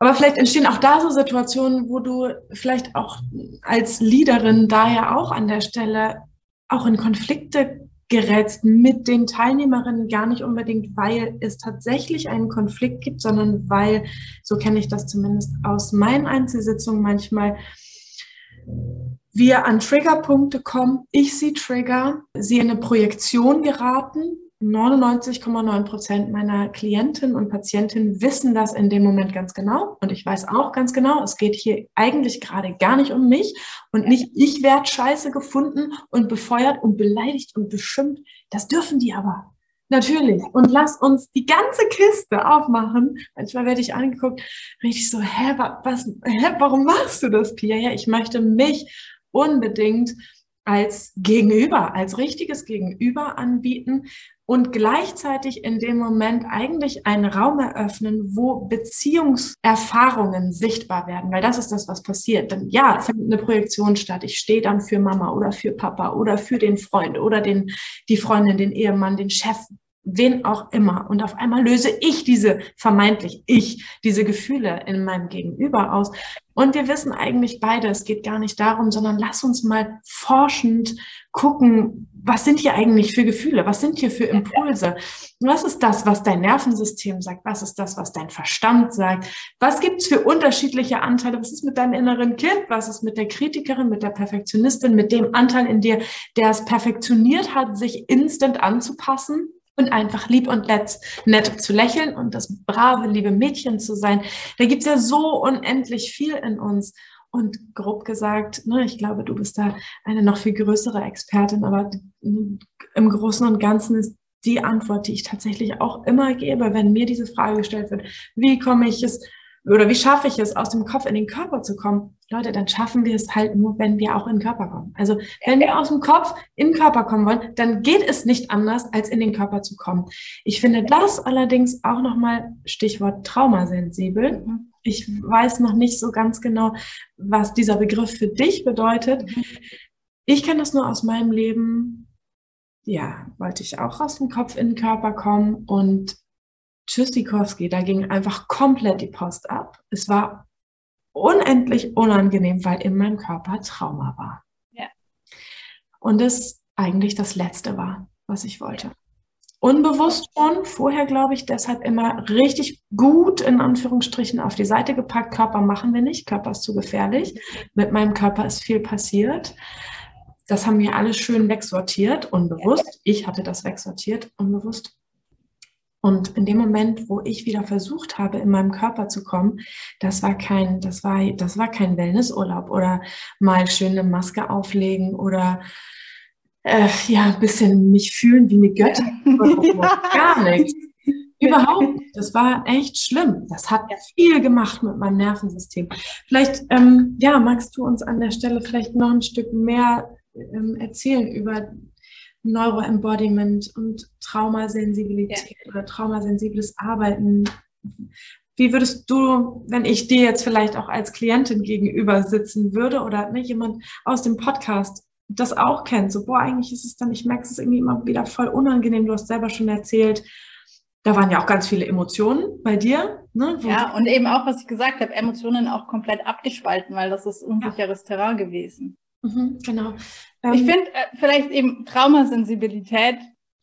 Aber vielleicht entstehen auch da so Situationen, wo du vielleicht auch als Leaderin da ja auch an der Stelle auch in Konflikte gerätst mit den Teilnehmerinnen, gar nicht unbedingt, weil es tatsächlich einen Konflikt gibt, sondern weil, so kenne ich das zumindest aus meinen Einzelsitzungen manchmal, wir an Triggerpunkte kommen, ich sie trigger, sie in eine Projektion geraten, 99,9 Prozent meiner Klientinnen und Patientinnen wissen das in dem Moment ganz genau. Und ich weiß auch ganz genau, es geht hier eigentlich gerade gar nicht um mich und nicht ich werde scheiße gefunden und befeuert und beleidigt und beschimpft. Das dürfen die aber. Natürlich. Und lass uns die ganze Kiste aufmachen. Manchmal werde ich angeguckt, richtig so, hä, was, hä, warum machst du das, Pia? Ja, ich möchte mich unbedingt als Gegenüber, als richtiges Gegenüber anbieten und gleichzeitig in dem Moment eigentlich einen Raum eröffnen, wo Beziehungserfahrungen sichtbar werden, weil das ist das, was passiert. Denn ja, findet eine Projektion statt. Ich stehe dann für Mama oder für Papa oder für den Freund oder den, die Freundin, den Ehemann, den Chef, wen auch immer. Und auf einmal löse ich diese, vermeintlich ich, diese Gefühle in meinem Gegenüber aus. Und wir wissen eigentlich beide, es geht gar nicht darum, sondern lass uns mal forschend gucken, was sind hier eigentlich für Gefühle? Was sind hier für Impulse? Was ist das, was dein Nervensystem sagt? Was ist das, was dein Verstand sagt? Was gibt es für unterschiedliche Anteile? Was ist mit deinem inneren Kind? Was ist mit der Kritikerin, mit der Perfektionistin, mit dem Anteil in dir, der es perfektioniert hat, sich instant anzupassen? Und einfach lieb und nett, nett zu lächeln und das brave, liebe Mädchen zu sein. Da gibt's ja so unendlich viel in uns. Und grob gesagt, ne, ich glaube, du bist da eine noch viel größere Expertin, aber im Großen und Ganzen ist die Antwort, die ich tatsächlich auch immer gebe, wenn mir diese Frage gestellt wird, wie komme ich es oder wie schaffe ich es, aus dem Kopf in den Körper zu kommen? Leute, dann schaffen wir es halt nur, wenn wir auch in den Körper kommen. Also wenn wir aus dem Kopf in den Körper kommen wollen, dann geht es nicht anders, als in den Körper zu kommen. Ich finde das allerdings auch nochmal Stichwort traumasensibel. Ich weiß noch nicht so ganz genau, was dieser Begriff für dich bedeutet. Ich kenne das nur aus meinem Leben. Ja, wollte ich auch aus dem Kopf in den Körper kommen und Tschüssikowski, da ging einfach komplett die Post ab. Es war unendlich unangenehm, weil in meinem Körper Trauma war. Ja. Und es eigentlich das Letzte war, was ich wollte. Unbewusst schon, vorher glaube ich, deshalb immer richtig gut in Anführungsstrichen auf die Seite gepackt. Körper machen wir nicht, Körper ist zu gefährlich. Mit meinem Körper ist viel passiert. Das haben wir alles schön wegsortiert, unbewusst. Ich hatte das wegsortiert, unbewusst. Und in dem Moment, wo ich wieder versucht habe, in meinem Körper zu kommen, das war kein, das war, das war kein Wellnessurlaub oder mal schön eine Maske auflegen oder äh, ja, ein bisschen mich fühlen wie eine Göttin. [laughs] Gar nichts. Überhaupt nicht. Das war echt schlimm. Das hat viel gemacht mit meinem Nervensystem. Vielleicht, ähm, ja, magst du uns an der Stelle vielleicht noch ein Stück mehr ähm, erzählen über Neuroembodiment und Traumasensibilität ja. oder traumasensibles Arbeiten. Wie würdest du, wenn ich dir jetzt vielleicht auch als Klientin gegenüber sitzen würde oder ne, jemand aus dem Podcast das auch kennt, so, boah, eigentlich ist es dann, ich merke es irgendwie immer wieder voll unangenehm, du hast selber schon erzählt, da waren ja auch ganz viele Emotionen bei dir. Ne, ja, und eben auch, was ich gesagt habe, Emotionen auch komplett abgespalten, weil das ist unsicheres ja. Terrain gewesen. Mhm, genau. Ähm, ich finde äh, vielleicht eben Traumasensibilität,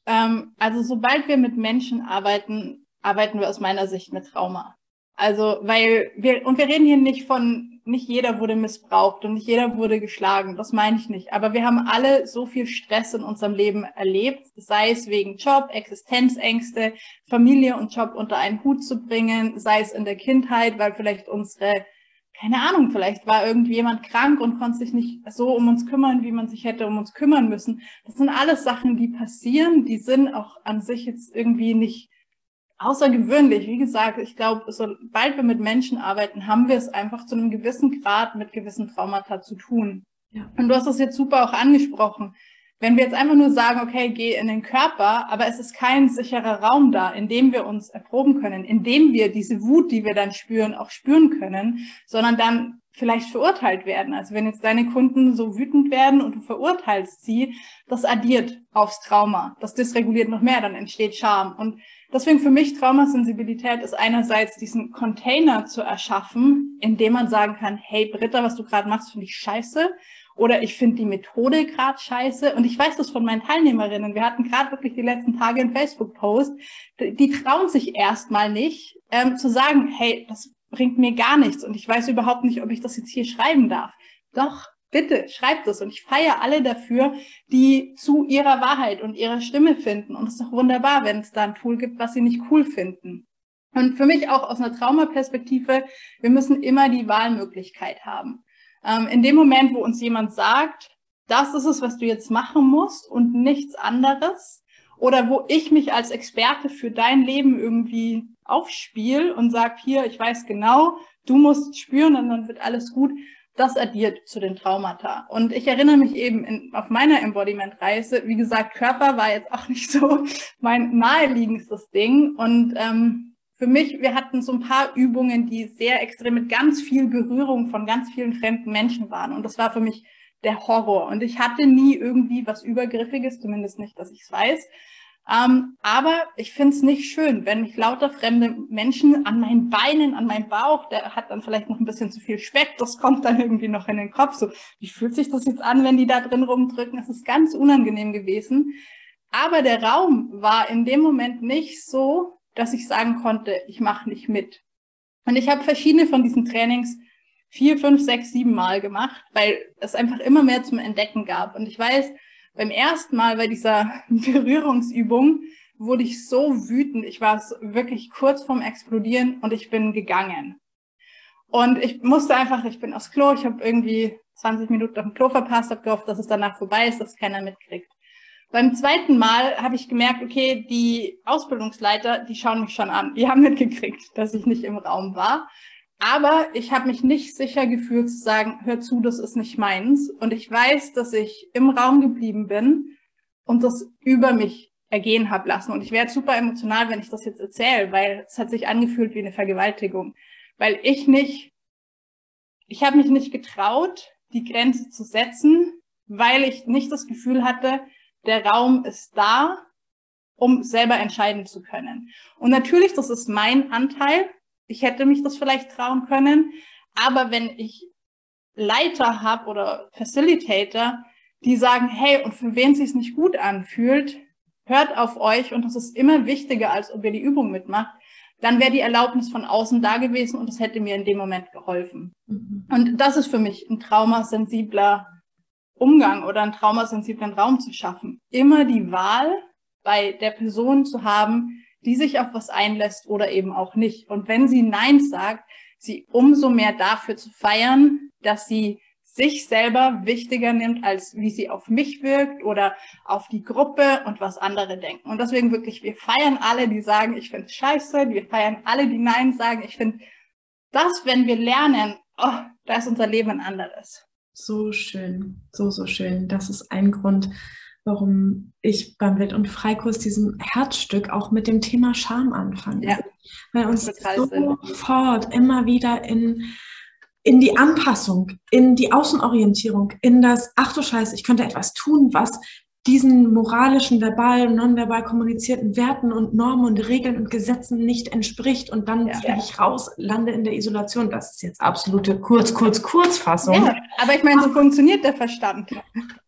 ähm, also sobald wir mit Menschen arbeiten, arbeiten wir aus meiner Sicht mit Trauma. Also, weil wir, und wir reden hier nicht von, nicht jeder wurde missbraucht und nicht jeder wurde geschlagen, das meine ich nicht. Aber wir haben alle so viel Stress in unserem Leben erlebt, sei es wegen Job, Existenzängste, Familie und Job unter einen Hut zu bringen, sei es in der Kindheit, weil vielleicht unsere keine Ahnung, vielleicht war irgendwie jemand krank und konnte sich nicht so um uns kümmern, wie man sich hätte um uns kümmern müssen. Das sind alles Sachen, die passieren, die sind auch an sich jetzt irgendwie nicht außergewöhnlich. Wie gesagt, ich glaube, sobald wir mit Menschen arbeiten, haben wir es einfach zu einem gewissen Grad mit gewissen Traumata zu tun. Ja. Und du hast das jetzt super auch angesprochen. Wenn wir jetzt einfach nur sagen, okay, geh in den Körper, aber es ist kein sicherer Raum da, in dem wir uns erproben können, in dem wir diese Wut, die wir dann spüren, auch spüren können, sondern dann vielleicht verurteilt werden. Also wenn jetzt deine Kunden so wütend werden und du verurteilst sie, das addiert aufs Trauma. Das dysreguliert noch mehr, dann entsteht Scham. Und deswegen für mich Traumasensibilität ist einerseits diesen Container zu erschaffen, in dem man sagen kann, hey Britta, was du gerade machst, finde ich scheiße. Oder ich finde die Methode gerade scheiße. Und ich weiß das von meinen Teilnehmerinnen. Wir hatten gerade wirklich die letzten Tage einen Facebook-Post. Die trauen sich erstmal nicht ähm, zu sagen, hey, das bringt mir gar nichts und ich weiß überhaupt nicht, ob ich das jetzt hier schreiben darf. Doch, bitte, schreibt es. Und ich feiere alle dafür, die zu ihrer Wahrheit und ihrer Stimme finden. Und es ist doch wunderbar, wenn es da ein Tool gibt, was sie nicht cool finden. Und für mich auch aus einer Traumaperspektive, wir müssen immer die Wahlmöglichkeit haben. Ähm, in dem Moment, wo uns jemand sagt, das ist es, was du jetzt machen musst und nichts anderes, oder wo ich mich als Experte für dein Leben irgendwie aufspiele und sag hier, ich weiß genau, du musst spüren und dann wird alles gut. Das addiert zu den Traumata. Und ich erinnere mich eben in, auf meiner Embodiment-Reise, wie gesagt, Körper war jetzt auch [laughs] nicht so mein naheliegendstes Ding. Und ähm, für mich, wir hatten so ein paar Übungen, die sehr extrem mit ganz viel Berührung von ganz vielen fremden Menschen waren. Und das war für mich der Horror. Und ich hatte nie irgendwie was Übergriffiges, zumindest nicht, dass ich es weiß. Ähm, aber ich finde es nicht schön, wenn mich lauter fremde Menschen an meinen Beinen, an meinem Bauch, der hat dann vielleicht noch ein bisschen zu viel Speck, das kommt dann irgendwie noch in den Kopf. So, wie fühlt sich das jetzt an, wenn die da drin rumdrücken? Es ist ganz unangenehm gewesen. Aber der Raum war in dem Moment nicht so, dass ich sagen konnte, ich mache nicht mit. Und ich habe verschiedene von diesen Trainings vier, fünf, sechs, sieben Mal gemacht, weil es einfach immer mehr zum Entdecken gab. Und ich weiß, beim ersten Mal bei dieser [laughs] Berührungsübung wurde ich so wütend. Ich war wirklich kurz vorm Explodieren und ich bin gegangen. Und ich musste einfach, ich bin aufs Klo, ich habe irgendwie 20 Minuten auf dem Klo verpasst, habe gehofft, dass es danach vorbei ist, dass keiner mitkriegt. Beim zweiten Mal habe ich gemerkt, okay, die Ausbildungsleiter, die schauen mich schon an. Die haben mitgekriegt, dass ich nicht im Raum war. Aber ich habe mich nicht sicher gefühlt zu sagen, hör zu, das ist nicht meins. Und ich weiß, dass ich im Raum geblieben bin und das über mich ergehen habe lassen. Und ich werde super emotional, wenn ich das jetzt erzähle, weil es hat sich angefühlt wie eine Vergewaltigung. Weil ich nicht, ich habe mich nicht getraut, die Grenze zu setzen, weil ich nicht das Gefühl hatte, der Raum ist da, um selber entscheiden zu können. Und natürlich, das ist mein Anteil, ich hätte mich das vielleicht trauen können. Aber wenn ich Leiter habe oder Facilitator, die sagen, hey, und für wen sich nicht gut anfühlt, hört auf euch und das ist immer wichtiger, als ob ihr die Übung mitmacht, dann wäre die Erlaubnis von außen da gewesen und das hätte mir in dem Moment geholfen. Mhm. Und das ist für mich ein traumasensibler Umgang oder einen traumasensiblen Raum zu schaffen. Immer die Wahl bei der Person zu haben, die sich auf was einlässt oder eben auch nicht. Und wenn sie Nein sagt, sie umso mehr dafür zu feiern, dass sie sich selber wichtiger nimmt, als wie sie auf mich wirkt oder auf die Gruppe und was andere denken. Und deswegen wirklich, wir feiern alle, die sagen, ich finde scheiße, wir feiern alle, die Nein sagen. Ich finde, das, wenn wir lernen, oh, da ist unser Leben ein anderes. So schön, so, so schön. Das ist ein Grund, warum ich beim Wild- und Freikurs diesem Herzstück auch mit dem Thema Scham anfange. Ja, Weil uns sofort immer wieder in, in die Anpassung, in die Außenorientierung, in das, ach du Scheiße, ich könnte etwas tun, was diesen moralischen, verbal, nonverbal kommunizierten Werten und Normen und Regeln und Gesetzen nicht entspricht und dann ja, fliege ich raus, lande in der Isolation. Das ist jetzt absolute Kurz, Kurz, Kurzfassung. Ja, aber ich meine, so funktioniert der Verstand.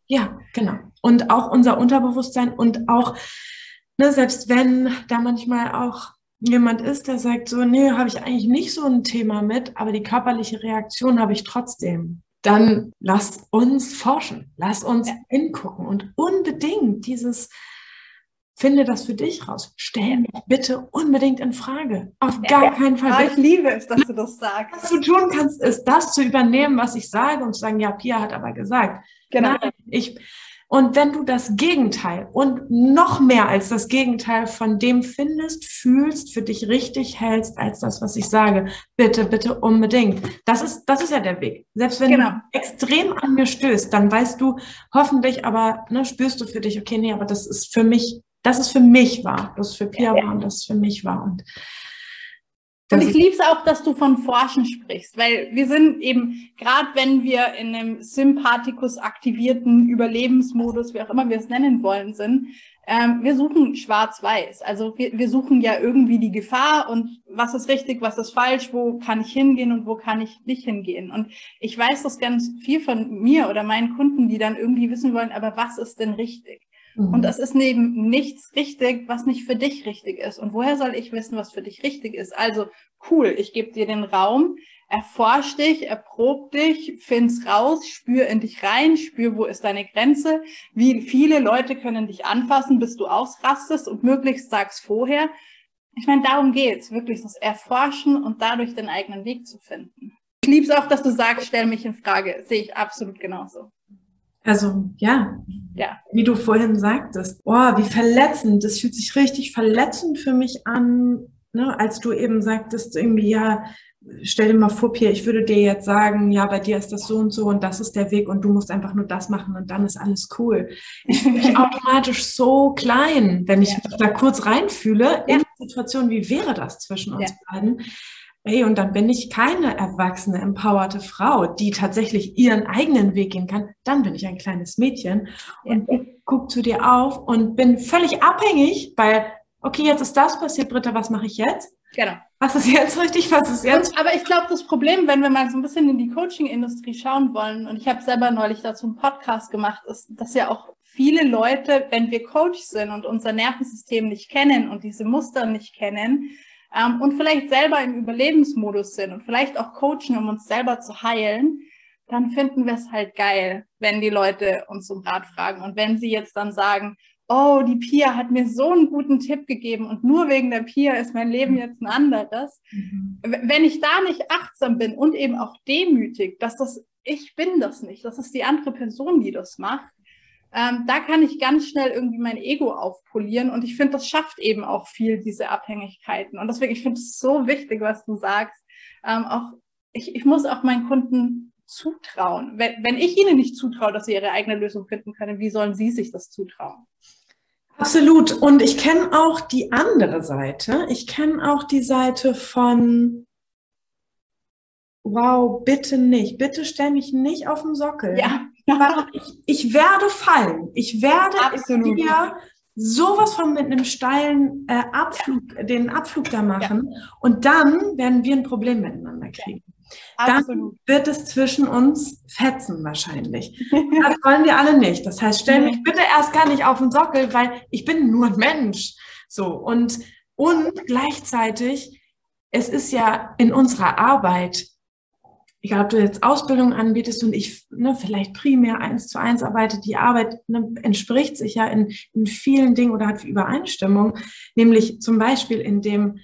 Ja, genau. Und auch unser Unterbewusstsein und auch, ne, selbst wenn da manchmal auch jemand ist, der sagt so, nee, habe ich eigentlich nicht so ein Thema mit, aber die körperliche Reaktion habe ich trotzdem. Dann lasst uns forschen, lasst uns ja. hingucken und unbedingt dieses Finde das für dich raus. Stell mich bitte unbedingt in Frage. Auf gar ja, keinen Fall. Ja, ich liebe es, dass du das sagst. Was du tun kannst, ist das zu übernehmen, was ich sage und zu sagen, ja, Pia hat aber gesagt. Genau. Nein, ich, und wenn du das Gegenteil und noch mehr als das Gegenteil von dem findest, fühlst, für dich richtig hältst als das, was ich sage, bitte, bitte unbedingt. Das ist, das ist ja der Weg. Selbst wenn genau. du extrem an mir stößt, dann weißt du hoffentlich, aber ne, spürst du für dich, okay, nee, aber das ist für mich, das ist für mich wahr. Das ist für Pia ja, wahr und das ist für mich wahr. Und und ich liebe es auch, dass du von Forschen sprichst, weil wir sind eben, gerade wenn wir in einem Sympathikus aktivierten Überlebensmodus, wie auch immer wir es nennen wollen, sind, ähm, wir suchen schwarz-weiß. Also wir, wir suchen ja irgendwie die Gefahr und was ist richtig, was ist falsch, wo kann ich hingehen und wo kann ich nicht hingehen. Und ich weiß das ganz viel von mir oder meinen Kunden, die dann irgendwie wissen wollen, aber was ist denn richtig? Mhm. Und es ist neben nichts richtig, was nicht für dich richtig ist. Und woher soll ich wissen, was für dich richtig ist? Also cool, ich gebe dir den Raum, erforsch dich, erprob dich, find's raus, spür in dich rein, spür, wo ist deine Grenze, wie viele Leute können dich anfassen, bis du ausrastest und möglichst sag's vorher. Ich meine, darum geht's, wirklich das Erforschen und dadurch den eigenen Weg zu finden. Ich lieb's auch, dass du sagst, stell mich in Frage. Sehe ich absolut genauso. Also ja, ja, wie du vorhin sagtest, oh, wie verletzend, das fühlt sich richtig verletzend für mich an, ne, als du eben sagtest, irgendwie, ja, stell dir mal vor, Pierre, ich würde dir jetzt sagen, ja, bei dir ist das so und so und das ist der Weg und du musst einfach nur das machen und dann ist alles cool. Ich fühle mich [laughs] automatisch so klein, wenn ich ja. mich da kurz reinfühle in die Situation, wie wäre das zwischen uns ja. beiden? Hey, und dann bin ich keine erwachsene, empowerte Frau, die tatsächlich ihren eigenen Weg gehen kann. Dann bin ich ein kleines Mädchen und guck zu dir auf und bin völlig abhängig, weil, okay, jetzt ist das passiert, Britta, was mache ich jetzt? Genau. Was ist jetzt richtig, was ist jetzt? Und, aber ich glaube, das Problem, wenn wir mal so ein bisschen in die Coaching-Industrie schauen wollen, und ich habe selber neulich dazu einen Podcast gemacht, ist, dass ja auch viele Leute, wenn wir Coach sind und unser Nervensystem nicht kennen und diese Muster nicht kennen, ähm, und vielleicht selber im Überlebensmodus sind und vielleicht auch coachen, um uns selber zu heilen, dann finden wir es halt geil, wenn die Leute uns um Rat fragen. Und wenn sie jetzt dann sagen, oh, die Pia hat mir so einen guten Tipp gegeben und nur wegen der Pia ist mein Leben mhm. jetzt ein anderes. Mhm. Wenn ich da nicht achtsam bin und eben auch demütig, dass das, ich bin das nicht, das ist die andere Person, die das macht, ähm, da kann ich ganz schnell irgendwie mein Ego aufpolieren und ich finde, das schafft eben auch viel, diese Abhängigkeiten. Und deswegen, ich finde es so wichtig, was du sagst. Ähm, auch, ich, ich muss auch meinen Kunden zutrauen. Wenn, wenn ich ihnen nicht zutraue, dass sie ihre eigene Lösung finden können, wie sollen sie sich das zutrauen? Absolut. Und ich kenne auch die andere Seite. Ich kenne auch die Seite von, wow, bitte nicht, bitte stell mich nicht auf den Sockel. Ja. Ich, ich werde fallen. Ich werde Absolut. dir sowas von mit einem steilen äh, Abflug, den Abflug da machen. Ja. Und dann werden wir ein Problem miteinander kriegen. Absolut. Dann wird es zwischen uns fetzen wahrscheinlich. [laughs] Das wollen wir alle nicht. Das heißt, stell mich bitte erst gar nicht auf den Sockel, weil ich bin nur ein Mensch. So und und gleichzeitig, es ist ja in unserer Arbeit, egal ob du jetzt Ausbildung anbietest und ich ne, vielleicht primär eins zu eins arbeite, die Arbeit ne, entspricht sich ja in, in vielen Dingen oder hat Übereinstimmung, nämlich zum Beispiel in dem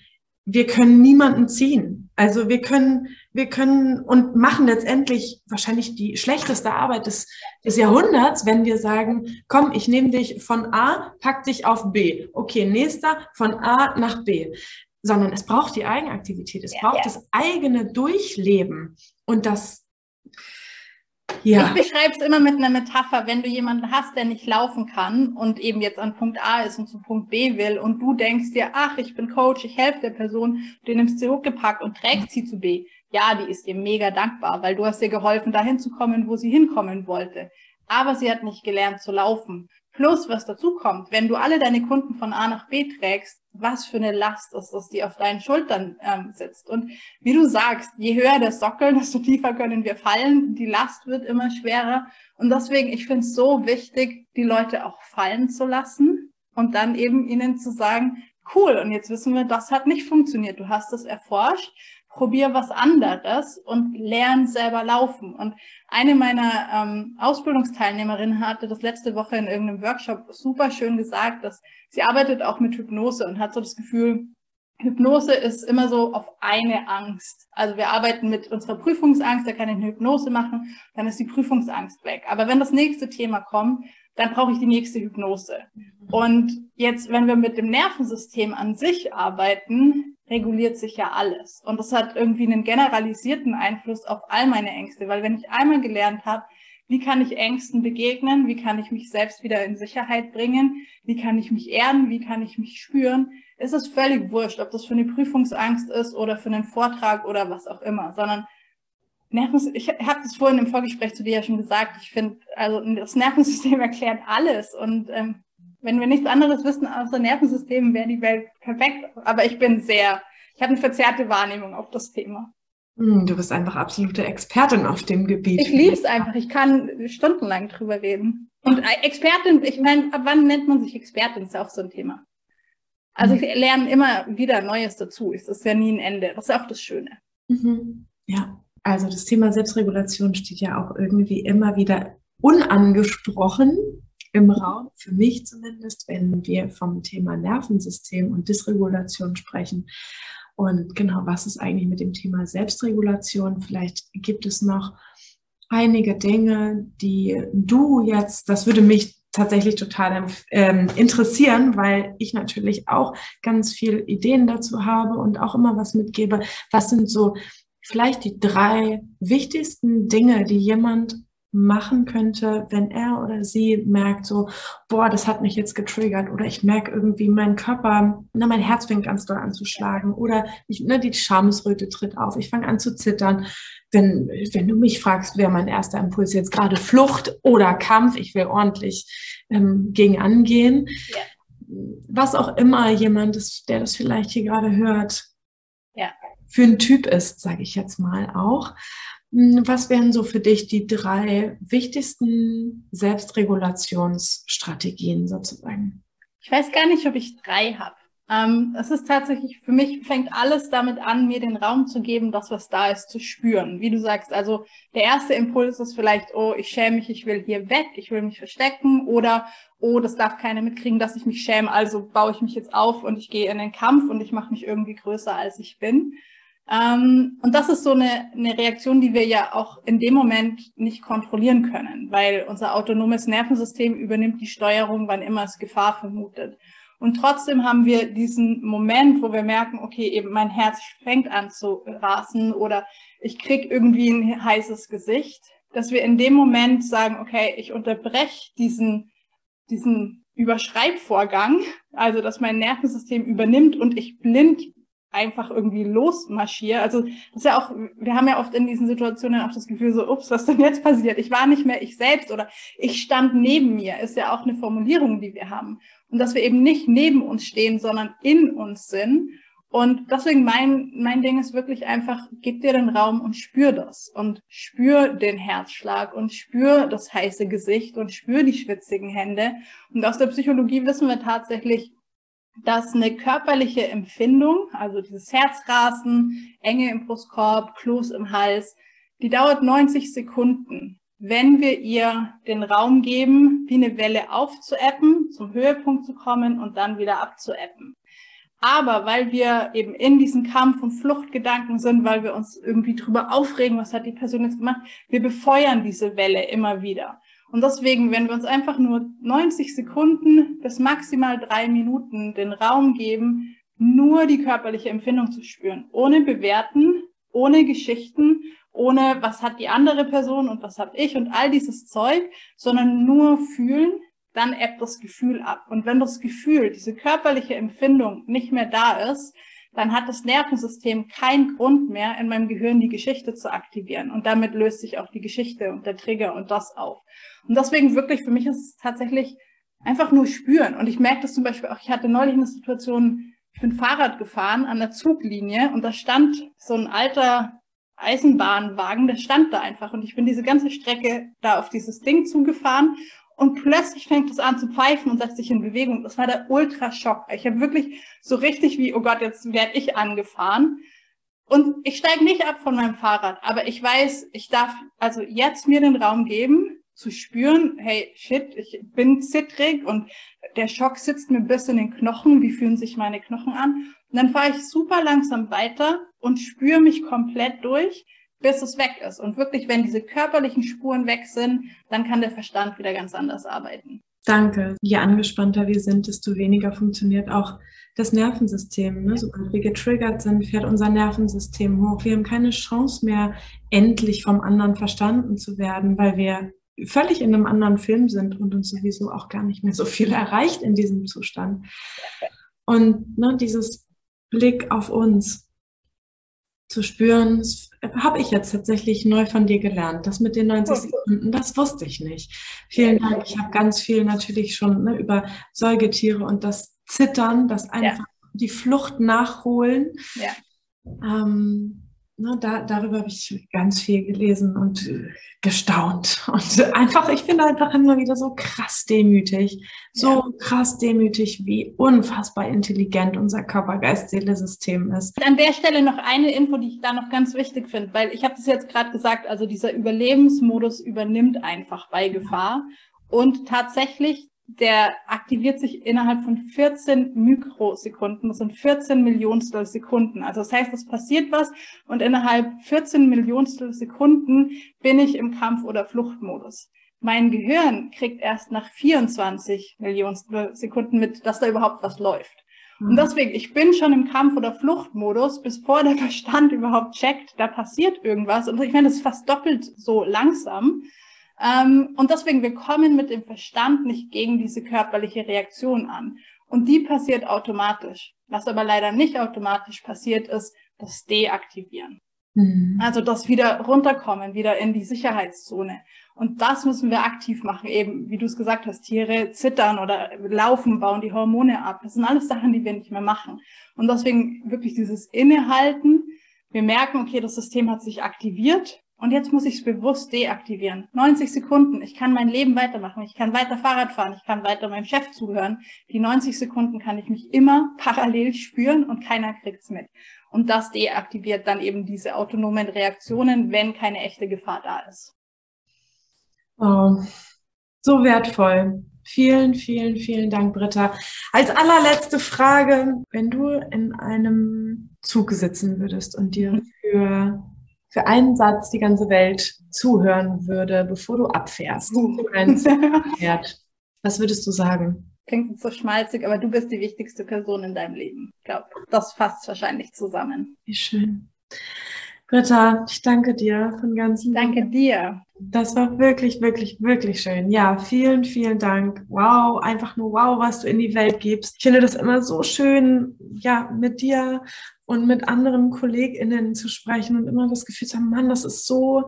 wir können niemanden ziehen. Also wir können, wir können und machen letztendlich wahrscheinlich die schlechteste Arbeit des, des Jahrhunderts, wenn wir sagen, komm, ich nehme dich von A, pack dich auf B. Okay, nächster von A nach B. Sondern es braucht die Eigenaktivität, es ja, braucht ja. das eigene Durchleben und das ja. Ich beschreibe es immer mit einer Metapher, wenn du jemanden hast, der nicht laufen kann und eben jetzt an Punkt A ist und zu Punkt B will und du denkst dir, ach, ich bin Coach, ich helfe der Person, du nimmst sie hochgepackt und trägst sie zu B. Ja, die ist dir mega dankbar, weil du hast ihr geholfen, dahin zu kommen, wo sie hinkommen wollte. Aber sie hat nicht gelernt zu laufen. Plus, was dazu kommt, wenn du alle deine Kunden von A nach B trägst, was für eine Last ist das, die auf deinen Schultern ähm, sitzt. Und wie du sagst, je höher der Sockel, [laughs] desto tiefer können wir fallen. Die Last wird immer schwerer. Und deswegen, ich finde es so wichtig, die Leute auch fallen zu lassen und dann eben ihnen zu sagen, cool, und jetzt wissen wir, das hat nicht funktioniert. Du hast es erforscht probier was anderes und lern selber laufen. Und eine meiner ähm, Ausbildungsteilnehmerinnen hatte das letzte Woche in irgendeinem Workshop super schön gesagt, dass sie arbeitet auch mit Hypnose und hat so das Gefühl, Hypnose ist immer so auf eine Angst. Also wir arbeiten mit unserer Prüfungsangst, da kann ich eine Hypnose machen, dann ist die Prüfungsangst weg. Aber wenn das nächste Thema kommt, dann brauche ich die nächste Hypnose. Und jetzt, wenn wir mit dem Nervensystem an sich arbeiten, reguliert sich ja alles. Und das hat irgendwie einen generalisierten Einfluss auf all meine Ängste, weil wenn ich einmal gelernt habe, wie kann ich Ängsten begegnen, wie kann ich mich selbst wieder in Sicherheit bringen, wie kann ich mich erden, wie kann ich mich spüren, ist es völlig wurscht, ob das für eine Prüfungsangst ist oder für einen Vortrag oder was auch immer, sondern ich habe das vorhin im Vorgespräch zu dir ja schon gesagt, ich finde, also das Nervensystem [laughs] erklärt alles und ähm, wenn wir nichts anderes wissen außer Nervensystem, wäre die Welt perfekt. Aber ich bin sehr, ich habe eine verzerrte Wahrnehmung auf das Thema. Hm, du bist einfach absolute Expertin auf dem Gebiet. Ich liebe es einfach. Ich kann stundenlang drüber reden. Und Expertin, ich meine, ab wann nennt man sich Expertin? Ist ja auch so ein Thema. Also ich lerne immer wieder Neues dazu. Es ist ja nie ein Ende. Das ist auch das Schöne. Mhm. Ja, also das Thema Selbstregulation steht ja auch irgendwie immer wieder unangesprochen im Raum, für mich zumindest, wenn wir vom Thema Nervensystem und Dysregulation sprechen. Und genau, was ist eigentlich mit dem Thema Selbstregulation? Vielleicht gibt es noch einige Dinge, die du jetzt, das würde mich tatsächlich total ähm, interessieren, weil ich natürlich auch ganz viel Ideen dazu habe und auch immer was mitgebe. Was sind so vielleicht die drei wichtigsten Dinge, die jemand machen könnte, wenn er oder sie merkt so, boah, das hat mich jetzt getriggert oder ich merke irgendwie mein Körper, ne, mein Herz fängt ganz doll an zu schlagen oder ich, ne, die Schamesröte tritt auf, ich fange an zu zittern. Wenn, wenn du mich fragst, wäre mein erster Impuls jetzt gerade Flucht oder Kampf, ich will ordentlich ähm, gegen angehen. Ja. Was auch immer jemand ist, der das vielleicht hier gerade hört, ja. für ein Typ ist, sage ich jetzt mal auch. Hm, was wären so für dich die drei wichtigsten Selbstregulationsstrategien sozusagen? Ich weiß gar nicht, ob ich drei habe. Ähm, es ist tatsächlich, für mich fängt alles damit an, mir den Raum zu geben, das, was da ist, zu spüren. Wie du sagst, also der erste Impuls ist vielleicht, oh, ich schäme mich, ich will hier weg, ich will mich verstecken oder, oh, das darf keiner mitkriegen, dass ich mich schäme, also baue ich mich jetzt auf und ich gehe in den Kampf und ich mache mich irgendwie größer, als ich bin. Ähm, und das ist so eine, eine Reaktion, die wir ja auch in dem Moment nicht kontrollieren können, weil unser autonomes Nervensystem übernimmt die Steuerung, wann immer es Gefahr vermutet. Und trotzdem haben wir diesen Moment, wo wir merken, okay, eben mein Herz fängt an zu rasen oder ich krieg irgendwie ein heißes Gesicht, dass wir in dem Moment sagen, okay, ich unterbreche diesen, diesen Überschreibvorgang, also dass mein Nervensystem übernimmt und ich blind einfach irgendwie losmarschiere. Also das ist ja auch, wir haben ja oft in diesen Situationen auch das Gefühl so, ups, was denn jetzt passiert? Ich war nicht mehr ich selbst oder ich stand neben mir, ist ja auch eine Formulierung, die wir haben. Und dass wir eben nicht neben uns stehen, sondern in uns sind. Und deswegen mein, mein Ding ist wirklich einfach, gib dir den Raum und spür das und spür den Herzschlag und spür das heiße Gesicht und spür die schwitzigen Hände. Und aus der Psychologie wissen wir tatsächlich, dass eine körperliche Empfindung, also dieses Herzrasen, Enge im Brustkorb, Kloß im Hals, die dauert 90 Sekunden. Wenn wir ihr den Raum geben, wie eine Welle aufzuappen, zum Höhepunkt zu kommen und dann wieder abzuappen. Aber weil wir eben in diesen Kampf- und Fluchtgedanken sind, weil wir uns irgendwie drüber aufregen, was hat die Person jetzt gemacht, wir befeuern diese Welle immer wieder. Und deswegen, wenn wir uns einfach nur 90 Sekunden bis maximal drei Minuten den Raum geben, nur die körperliche Empfindung zu spüren, ohne bewerten, ohne Geschichten, ohne was hat die andere Person und was habe ich und all dieses Zeug, sondern nur fühlen, dann ebbt das Gefühl ab. Und wenn das Gefühl, diese körperliche Empfindung nicht mehr da ist, dann hat das Nervensystem keinen Grund mehr, in meinem Gehirn die Geschichte zu aktivieren. Und damit löst sich auch die Geschichte und der Trigger und das auf. Und deswegen wirklich, für mich ist es tatsächlich einfach nur spüren. Und ich merke das zum Beispiel auch, ich hatte neulich eine Situation, ich bin Fahrrad gefahren an der Zuglinie und da stand so ein alter Eisenbahnwagen, der stand da einfach. Und ich bin diese ganze Strecke da auf dieses Ding zugefahren und plötzlich fängt es an zu pfeifen und setzt sich in Bewegung. Das war der Ultraschock. Ich habe wirklich so richtig wie, oh Gott, jetzt werde ich angefahren. Und ich steige nicht ab von meinem Fahrrad, aber ich weiß, ich darf also jetzt mir den Raum geben, zu spüren, hey, shit, ich bin zittrig und der Schock sitzt mir bis in den Knochen, wie fühlen sich meine Knochen an? Und dann fahre ich super langsam weiter und spüre mich komplett durch, bis es weg ist. Und wirklich, wenn diese körperlichen Spuren weg sind, dann kann der Verstand wieder ganz anders arbeiten. Danke. Je angespannter wir sind, desto weniger funktioniert auch das Nervensystem. Ne? Sobald wir getriggert sind, fährt unser Nervensystem hoch. Wir haben keine Chance mehr, endlich vom anderen verstanden zu werden, weil wir völlig in einem anderen Film sind und uns sowieso auch gar nicht mehr so viel erreicht in diesem Zustand. Und ne, dieses Blick auf uns zu spüren, habe ich jetzt tatsächlich neu von dir gelernt. Das mit den 90 Sekunden, das wusste ich nicht. Vielen Dank. Ich habe ganz viel natürlich schon ne, über Säugetiere und das Zittern, das einfach ja. die Flucht nachholen. Ja. Ähm, Ne, da, darüber habe ich ganz viel gelesen und gestaunt. [laughs] Und einfach, ich finde einfach immer wieder so krass demütig, so ja. krass demütig, wie unfassbar intelligent unser Körper, Geist, Seele, System ist. An der Stelle noch eine Info, die ich da noch ganz wichtig finde, weil ich habe das jetzt gerade gesagt, also dieser Überlebensmodus übernimmt einfach bei Gefahr. Und tatsächlich der aktiviert sich innerhalb von 14 Mikrosekunden. Das sind 14 Millionstel Sekunden. Also das heißt, es passiert was und innerhalb 14 Millionstel Sekunden bin ich im Kampf- oder Fluchtmodus. Mein Gehirn kriegt erst nach 24 Millionstel Sekunden mit, dass da überhaupt was läuft. Und mhm. deswegen, ich bin schon im Kampf- oder Fluchtmodus, bevor der Verstand überhaupt checkt, da passiert irgendwas. Und ich meine, das ist fast doppelt so langsam. Ähm, und deswegen, wir kommen mit dem Verstand nicht gegen diese körperliche Reaktion an. Und die passiert automatisch. Was aber leider nicht automatisch passiert, ist das Deaktivieren. Mhm. Also das wieder runterkommen, wieder in die Sicherheitszone. Und das müssen wir aktiv machen, eben, wie du es gesagt hast, Tiere zittern oder laufen, bauen die Hormone ab. Das sind alles Sachen, die wir nicht mehr machen. Und deswegen wirklich dieses Innehalten. Wir merken, okay, das System hat sich aktiviert und jetzt muss ich es bewusst deaktivieren. 90 Sekunden. Ich kann mein Leben weitermachen. Ich kann weiter Fahrrad fahren. Ich kann weiter meinem Chef zuhören. Die 90 Sekunden kann ich mich immer [laughs] parallel spüren und keiner kriegt's mit. Und das deaktiviert dann eben diese autonomen Reaktionen, wenn keine echte Gefahr da ist. Oh, so wertvoll. Vielen, vielen, vielen Dank, Britta. Als allerletzte Frage, wenn du in einem Zug sitzen würdest und dir für für einen Satz die ganze Welt zuhören würde, bevor du abfährst. [laughs] Was würdest du sagen? Klingt so schmalzig, aber du bist die wichtigste Person in deinem Leben. Ich glaube, das fasst wahrscheinlich zusammen. Wie schön. Britta, ich danke dir von ganzem Danke dir. Das war wirklich, wirklich, wirklich schön. Ja, vielen, vielen Dank. Wow, einfach nur wow, was du in die Welt gibst. Ich finde das immer so schön, ja, mit dir und mit anderen KollegInnen zu sprechen und immer das Gefühl zu haben, Mann, das ist so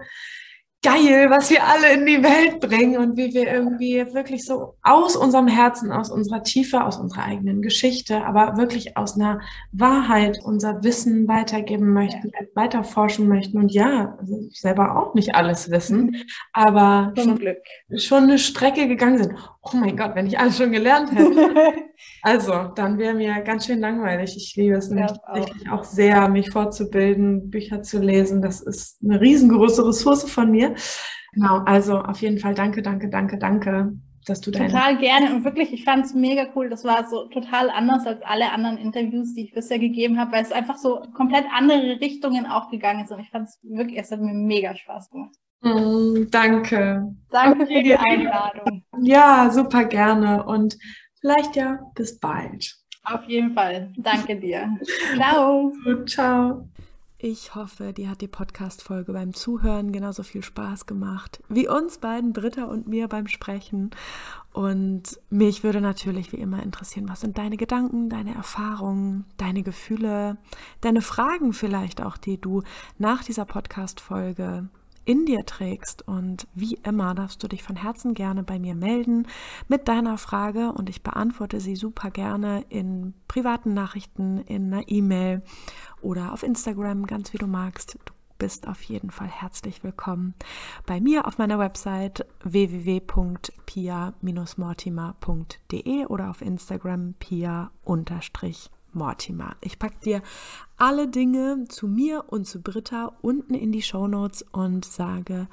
geil, was wir alle in die Welt bringen und wie wir irgendwie wirklich so aus unserem Herzen, aus unserer Tiefe, aus unserer eigenen Geschichte, aber wirklich aus einer Wahrheit unser Wissen weitergeben möchten, ja. weiter forschen möchten und ja, also selber auch nicht alles wissen, aber schon, schon eine Strecke gegangen sind. Oh mein Gott, wenn ich alles schon gelernt hätte. [laughs] also, dann wäre mir ganz schön langweilig. Ich liebe es nämlich tatsächlich auch. auch sehr, mich fortzubilden, Bücher zu lesen. Das ist eine riesengroße Ressource von mir. Genau, also auf jeden Fall danke, danke, danke, danke, dass du da. Total gerne und wirklich, ich fand es mega cool. Das war so total anders als alle anderen Interviews, die ich bisher gegeben habe, weil es einfach so komplett andere Richtungen auch gegangen ist. Und ich fand es wirklich, es hat mir mega Spaß gemacht. Mm, danke. Danke okay. für die Einladung. Ja, super gerne und vielleicht ja bis bald. Auf jeden Fall. Danke dir. [laughs] Ciao. Ciao. Ich hoffe, dir hat die Podcast-Folge beim Zuhören genauso viel Spaß gemacht wie uns beiden, Britta und mir beim Sprechen. Und mich würde natürlich wie immer interessieren, was sind deine Gedanken, deine Erfahrungen, deine Gefühle, deine Fragen vielleicht auch, die du nach dieser Podcast-Folge in dir trägst. Und wie immer darfst du dich von Herzen gerne bei mir melden mit deiner Frage und ich beantworte sie super gerne in privaten Nachrichten, in einer E-Mail oder auf Instagram, ganz wie du magst. Du bist auf jeden Fall herzlich willkommen bei mir auf meiner Website www.pia-mortimer.de oder auf Instagram pia Mortimer. Ich packe dir alle Dinge zu mir und zu Britta unten in die Show Notes und sage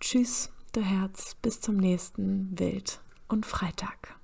Tschüss, du Herz, bis zum nächsten Wild und Freitag.